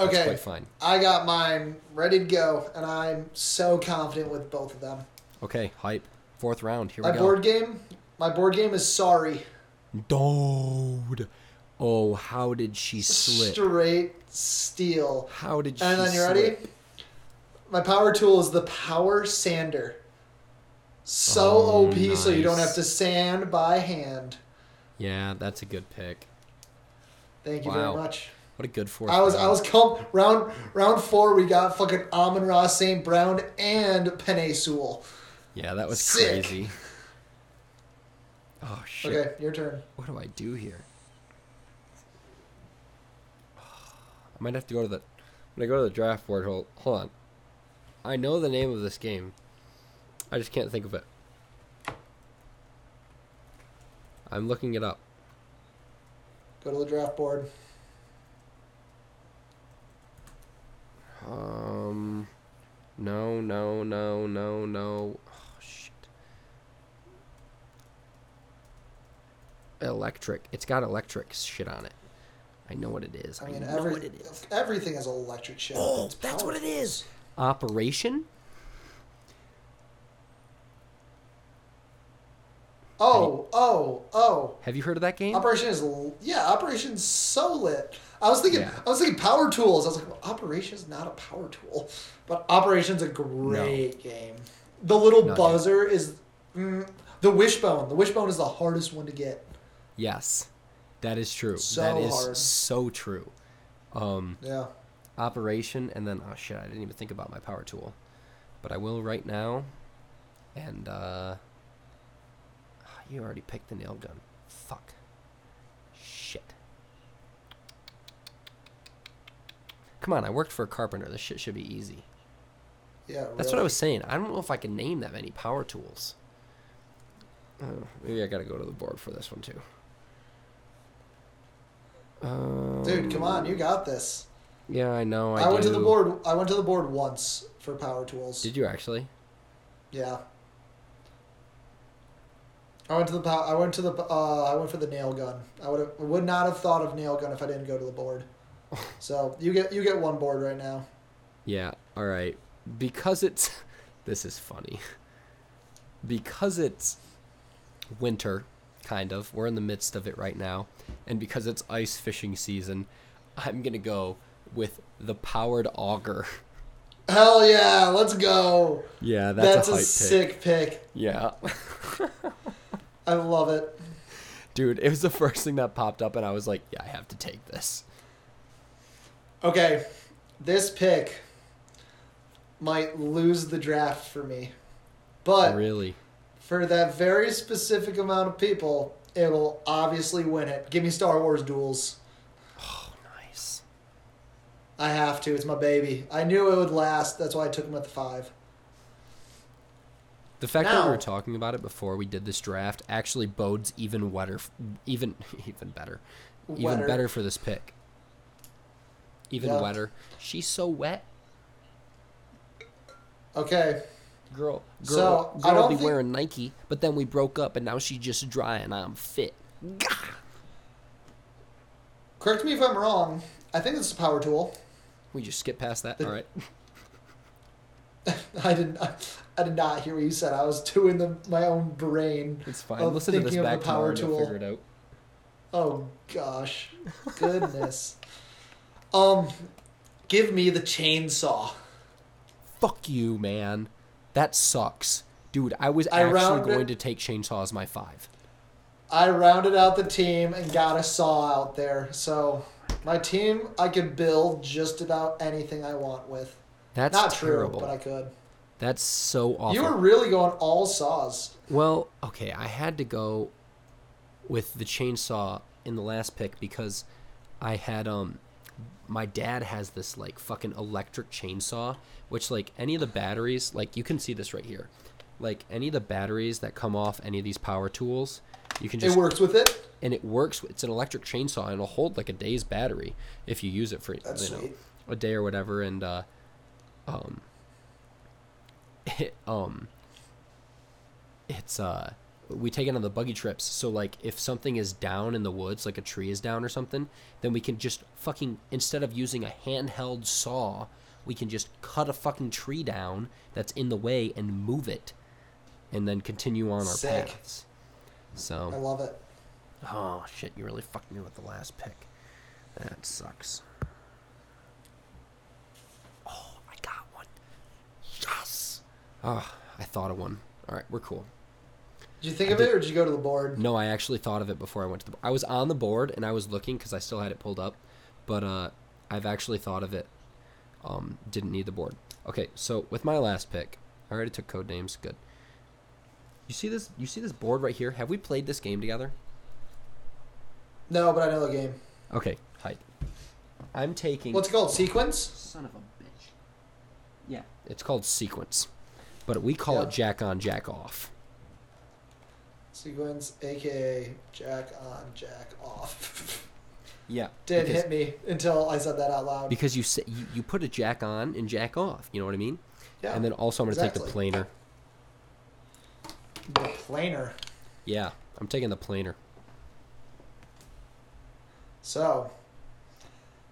Okay, fine. I got mine ready to go, and I'm so confident with both of them. Okay, hype. Fourth round. Here My we go. My board game, my board game is sorry. Dude. Oh, how did she slip? Straight steel. How did she And then you ready? My power tool is the power sander. So Oh, OP, so you don't have to sand by hand. Yeah, that's a good pick. Thank you Wow. very much. What a good four. I was round. I was com- round round four. We got fucking Amon-Ra, St. Brown, and Penei Sewell. Yeah, that was Sick. crazy. Oh shit. Okay, your turn. What do I do here? I might have to go to the when I go to the draft board. Hold, hold on. I know the name of this game. I just can't think of it. I'm looking it up. Go to the draft board. Um, no, no, no, no, no. Oh shit. Electric. It's got electric shit on it. I know what it is. I I, mean, know every, what it is. everything is electric shit. Oh, that's what it is. Operation. Oh, oh, oh. Have you heard of that game? Operation is yeah. Operation's so lit. I was thinking. Yeah. I was thinking power tools. I was like, well, Operation is not a power tool, but Operation's a great game. The little No, buzzer is mm, the wishbone. The wishbone is the hardest one to get. yes, that is true. So that is hard. so true. Um, Yeah. operation, and then oh shit, I didn't even think about my power tool, but I will right now. And uh, you already picked the nail gun. Fuck. Shit. Come on, I worked for a carpenter. This shit should be easy. Yeah. That's what I was saying. I don't know if I can name that many power tools. Oh, maybe I gotta go to the board for this one too. Um, Dude, come on, you got this. Yeah, I know. I, I, went to the board. I went to the board once for power tools. Did you actually? Yeah. I went to the I went to the uh, I went for the nail gun. I would have would not have thought of nail gun if I didn't go to the board. So you get you get one board right now. Yeah. All right. Because it's this is funny. Because it's winter, kind of. We're in the midst of it right now, and because it's ice fishing season, I'm gonna go with the powered auger. Hell yeah, let's go. Yeah, that's, That's, a a, hype pick. sick pick. Yeah. I love it. Dude, it was the first thing that popped up, and I was like, yeah, I have to take this. Okay, this pick might lose the draft for me, but really? for that very specific amount of people, it'll obviously win it. Give me Star Wars duels. Oh, nice. I have to. It's my baby. I knew it would last. That's why I took him at the five. The fact that we were talking about it before we did this draft actually bodes even wetter, even even better, even better for this pick. Even Yeah. wetter. She's so wet, Okay. Girl. Girl, So, girl don't be think- wearing Nike, but then we broke up, and now she's just dry, and I'm fit. Gah! Correct me if I'm wrong. I think it's a power tool. We just skip past that. The- All right. I didn't. I, did not hear what you said. I was too in the, my own brain. It's fine. of Listen to this thinking of back the power tool. figure it out. Oh gosh, goodness. um, give me the chainsaw. Fuck you, man. That sucks, dude. I was I actually going to take chainsaw as my five. I rounded out the team and got a saw out there. So my team, I could build just about anything I want with. That's Not terrible. true, but I could. That's so awful. You were really going all saws. Well, okay, I had to go with the chainsaw in the last pick because I had um my dad has this like fucking electric chainsaw which like any of the batteries like you can see this right here. Like any of the batteries that come off any of these power tools, you can just it works with it. and it works. It's an electric chainsaw, and it'll hold like a day's battery if you use it for That's you know sweet. a day or whatever. And uh, um, it, um, it's uh, we take it on the buggy trips. So like, if something is down in the woods, like a tree is down or something, then we can just fucking instead of using a handheld saw, we can just cut a fucking tree down that's in the way and move it, and then continue on our Sick. paths. I love it. oh shit, you really fucked me with the last pick. That sucks. Oh, I got one. Yes. Oh, I thought of one. All right, we're cool. Did you think I of it, or did you go to the board? No, I actually thought of it before I went to the. board. I was on the board and I was looking because I still had it pulled up, but uh, I've actually thought of it. Um, didn't need the board. Okay, so with my last pick, I already took code names. Good. You see this? You see this board right here? Have we played this game together? No, but I know the game. Okay, hype. I'm taking. What's it called? Sequence? Son of a bitch. Yeah. It's called sequence, but we call Yeah. it jack on, jack off. Sequence, aka Jack on, Jack off. Yeah. Didn't because- hit me until I said that out loud. because you say you, you put a jack on and jack off. You know what I mean? yeah. and then also I'm gonna take the planer. the planer. Yeah, I'm taking the planer. So,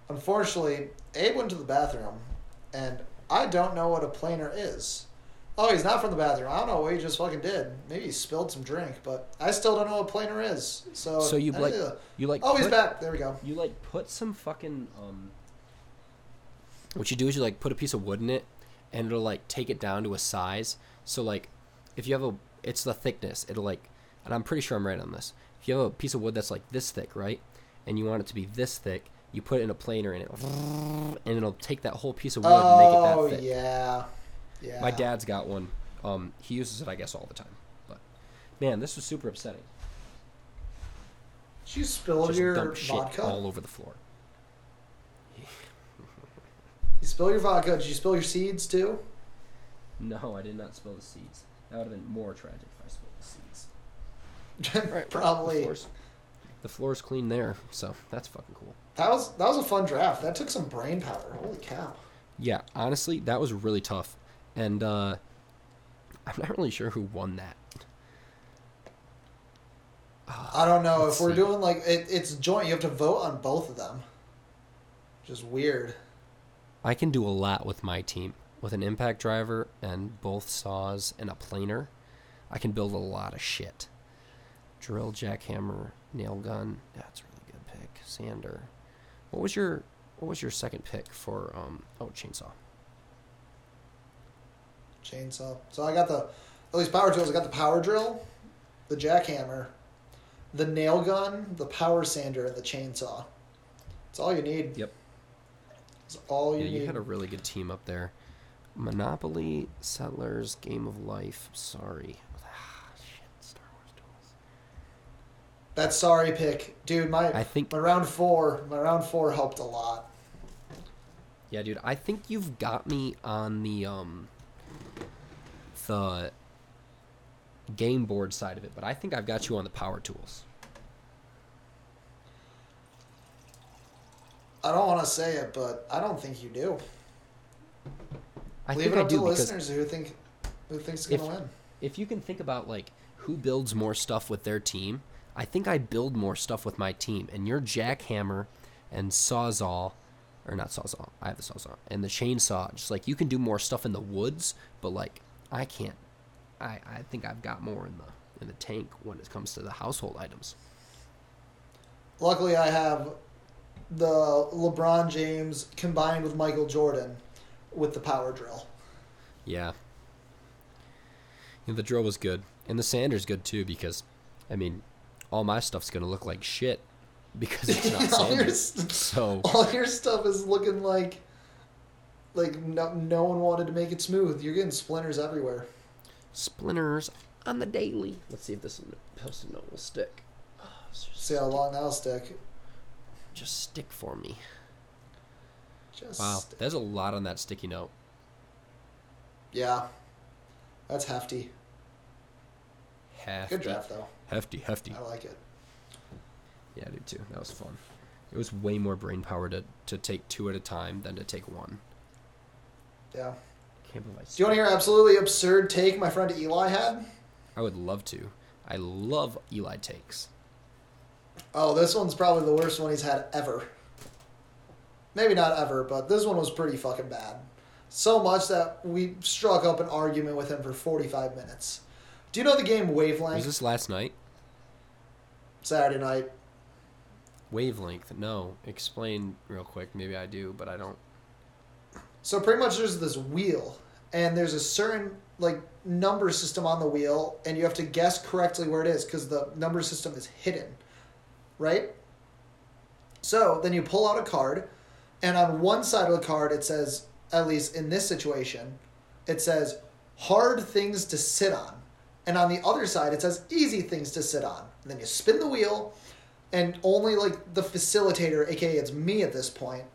unfortunately, Abe went to the bathroom, and I don't know what a planer is. Oh, he's not from the bathroom. I don't know what he just fucking did. Maybe he spilled some drink, but I still don't know what planer is. So, So you like you like Oh, he's back. There we go. You like put some fucking um. What you do is you like put a piece of wood in it, and it'll like take it down to a size. So like, if you have a, it's the thickness. It'll like, and I'm pretty sure I'm right on this. If you have a piece of wood that's like this thick, right, and you want it to be this thick, you put it in a planer and it, and it'll take that whole piece of wood and Oh, make it that thick. yeah. Yeah. My dad's got one. Um, he uses it, I guess, all the time. But man, this was super upsetting. Did you spill Just your dump shit vodka? all over the floor. You spill your vodka. Did you spill your seeds too? No, I did not spill the seeds. That would have been more tragic if I spilled the seeds. The Probably. floor's, the floor's clean there, so that's fucking cool. That was that was a fun draft. That took some brain power. Holy cow. Yeah, honestly, that was really tough, and uh, I'm not really sure who won that. I don't know if we're see. doing like it, it's joint. You have to vote on both of them. Which is weird. I can do a lot with my team. With an impact driver and both saws and a planer, I can build a lot of shit. Drill, jackhammer, nail gun. That's a really good pick. Sander. What was your What was your second pick for? Um. Oh, chainsaw. Chainsaw. So I got the at least power tools. I got the power drill, the jackhammer, the nail gun, the power sander, and the chainsaw. It's all you need. Yep. It's all you Yeah, need. you had a really good team up there. Monopoly, Settlers, Game of Life. Sorry. Ah, shit. Star Wars Duels. that sorry pick, dude. My I think. my round four, my round four helped a lot. Yeah, dude. I think you've got me on the um. The game board side of it, but I think I've got you on the power tools. I don't want to say it, but I don't think you do. I Leave think it I up do to listeners who think who thinks gonna win. if you can think about like who builds more stuff with their team, I think I build more stuff with my team. And your jackhammer and sawzall, or not sawzall, I have the sawzall and the chainsaw. Just like you can do more stuff in the woods, but like I can't. I I think I've got more in the in the tank when it comes to the household items. Luckily, I have the LeBron James combined with Michael Jordan with the power drill. Yeah. And the drill was good, and the Sanders good too because, I mean, all my stuff's gonna look like shit because it's not all, Sanders. st- So all your stuff is looking like like no, no one wanted to make it smooth. You're getting splinters everywhere. splinters on the daily. Let's see if this post-it note will stick. Oh, See how long that'll stick. just stick for me. Just Wow, there's a lot on that sticky note. yeah, that's hefty. Hefty, Good draft though. hefty, hefty. I like it. Yeah, I do too. That was fun. It was way more brain power to to take two at a time than to take one. Yeah. Can't believe I Do you want to hear an absolutely absurd take my friend Eli had? I would love to. I love Eli takes. Oh, this one's probably the worst one he's had ever. Maybe not ever, but this one was pretty fucking bad. So much that we struck up an argument with him for 45 minutes. Do you know the game Wavelength? Was this last night? Saturday night. Wavelength. No. Explain real quick. Maybe I do, but I don't. So pretty much there's this wheel, and there's a certain like number system on the wheel, and you have to guess correctly where it is because the number system is hidden, right? So then you pull out a card, and on one side of the card it says, at least in this situation, it says hard things to sit on, and on the other side it says easy things to sit on. And then you spin the wheel, and only like the facilitator, aka it's me at this point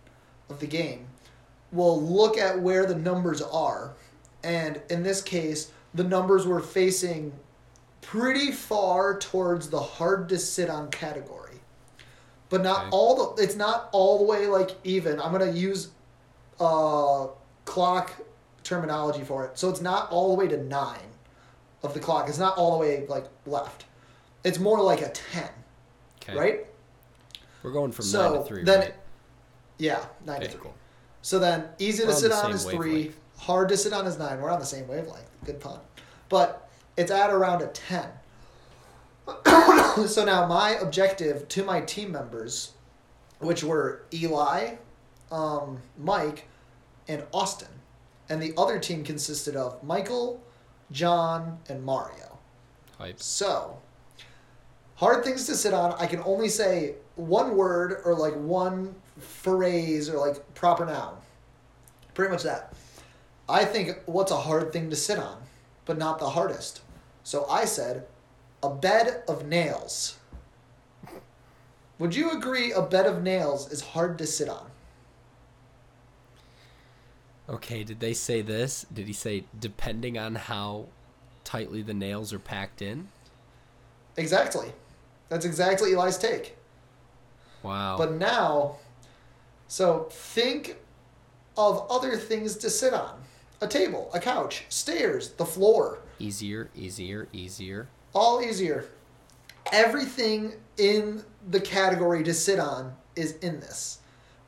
of the game, will look at where the numbers are. And in this case, the numbers were facing pretty far towards the hard to sit on category. But not Okay. all the it's not all the way like even. I'm gonna use uh clock terminology for it. So it's not all the way to nine of the clock. It's not all the way like left. It's more like a ten. Okay. Right? We're going from So, nine to three. then- right? Yeah, nine to three. cool. So then, easy to sit on is three, wavelength. hard to sit on is nine. We're on the same wavelength. Good pun. But it's at around a 10. so now, my objective to my team members, which were Eli, um, Mike, and Austin, and the other team consisted of Michael, John, and Mario. Hype. So, hard things to sit on. I can only say one word or like one phrase or like proper noun. Pretty much that. I think what's a hard thing to sit on, but not the hardest. So I said, a bed of nails. Would you agree a bed of nails is hard to sit on? Okay, did they say this? Did he say depending on how tightly the nails are packed in? Exactly. That's exactly Eli's take. Wow. But now, so think of other things to sit on a table, a couch, stairs, the floor. easier, easier, easier. All easier. Everything in the category to sit on is in this.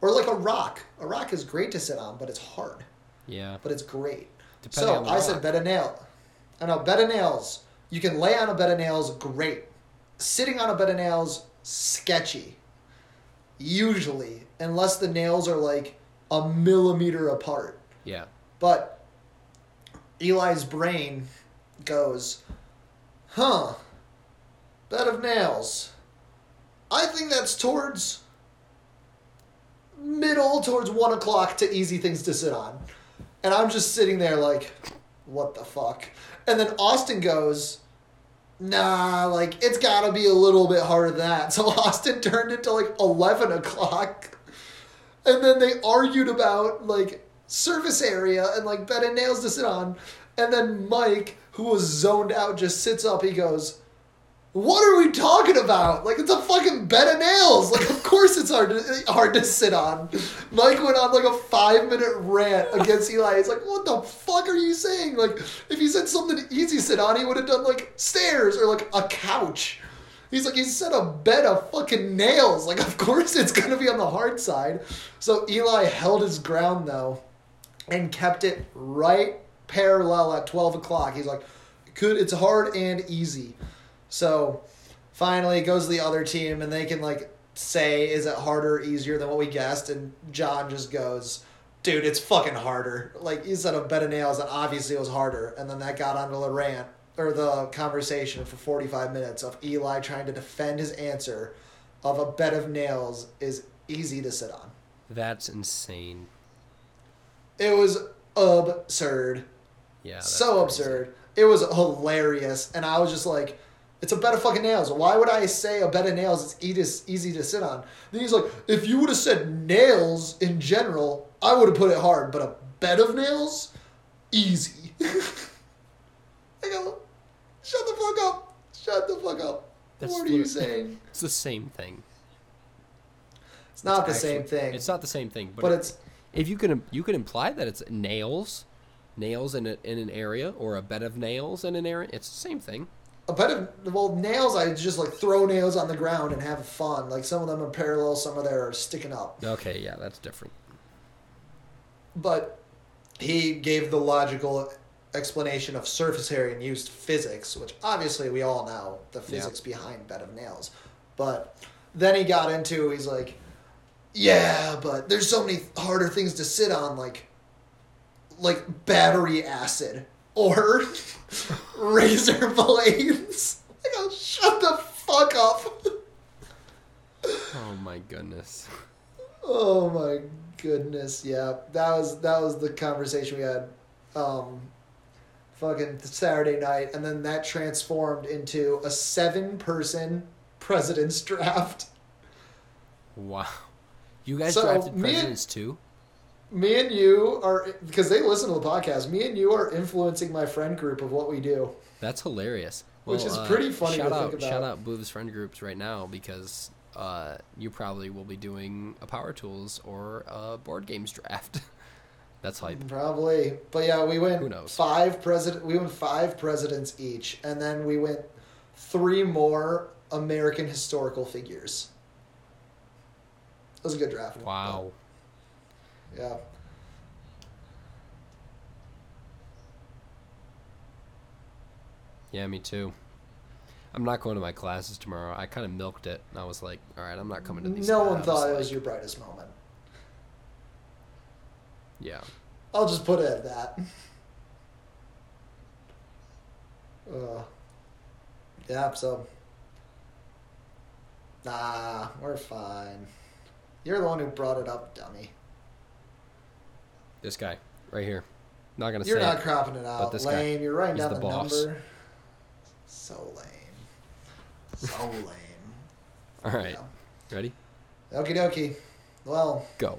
Or like a rock. A rock is great to sit on, but it's hard. Yeah. But it's great. Depending so on the I said bed of nail. I know bed of nails. You can lay on a bed of nails, great. Sitting on a bed of nails, sketchy. Usually, unless the nails are like a millimeter apart. Yeah. But Eli's brain goes, huh, bed of nails. I think that's towards middle, towards one o'clock to easy things to sit on. And I'm just sitting there like, what the fuck? And then Austin goes, nah, like, it's gotta be a little bit harder than that. So Austin turned it to like 11 o'clock. And then they argued about like surface area and like bed and nails to sit on. And then Mike, who was zoned out, just sits up. He goes, "What are we talking about? Like it's a fucking bed of nails. Like of course it's hard to hard to sit on." Mike went on like a five minute rant against Eli. He's like, "What the fuck are you saying? Like if he said something easy sit on, he would have done like stairs or like a couch." He's like, he said a bed of fucking nails. Like, of course it's gonna be on the hard side. So Eli held his ground though, and kept it right parallel at twelve o'clock. He's like, could it's hard and easy. So finally it goes to the other team and they can like say, is it harder or easier than what we guessed? And John just goes, dude, it's fucking harder. Like you said a bed of nails, and obviously it was harder. And then that got onto the rant or the conversation for 45 minutes of Eli trying to defend his answer of a bed of nails is easy to sit on. That's insane. It was absurd. Yeah. so crazy. absurd. It was hilarious. And I was just like, it's a bed of fucking nails. Why would I say a bed of nails is easy, easy to sit on? Then he's like, if you would have said nails in general, I would have put it hard. But a bed of nails, easy. I go, shut the fuck up. Shut the fuck up. That's what are you saying? It's the same thing. It's not the Actually, same thing. It's not the same thing, but, but it- it's if you could you could imply that it's nails, nails in a, in an area or a bed of nails in an area. It's the same thing. A bed of well nails. I just like throw nails on the ground and have fun. Like some of them are parallel, some of them are sticking up. Okay, yeah, that's different. But he gave the logical explanation of surface area and used physics, which obviously we all know the Yeah. physics behind bed of nails. But then he got into he's like, yeah, but there's so many harder things to sit on, like like battery acid or razor blades. I go, shut the fuck up. Oh my goodness. Oh my goodness, yeah. That was that was the conversation we had um fucking Saturday night and then that transformed into a seven person president's draft. Wow. You guys So, drafted me and- presidents too? Me and you are because they listen to the podcast. Me and you are influencing my friend group of what we do. That's hilarious. Which is pretty funny to shout think out, Shout out Booth's friend groups right now because uh, you probably will be doing a Power Tools or a board games draft. That's hype. Probably, but yeah, we went Who knows? five president. We went five presidents each, and then we went three more American historical figures. It was a good draft. Wow. Yeah. Yeah, Yeah, me too. I'm not going to my classes tomorrow. I kind of milked it. And I was like, all right, I'm not coming to these. No one thought it was your brightest moment. Yeah. I'll just put it at that. Uh, yeah, so. Nah, we're fine. You're the one who brought it up, dummy. This guy right here. Not gonna You're not it. cropping it out. this guy, lame. You're writing down the the, boss. number. So lame. So lame. All right. Yeah. Ready? Okie dokie. Well, Go.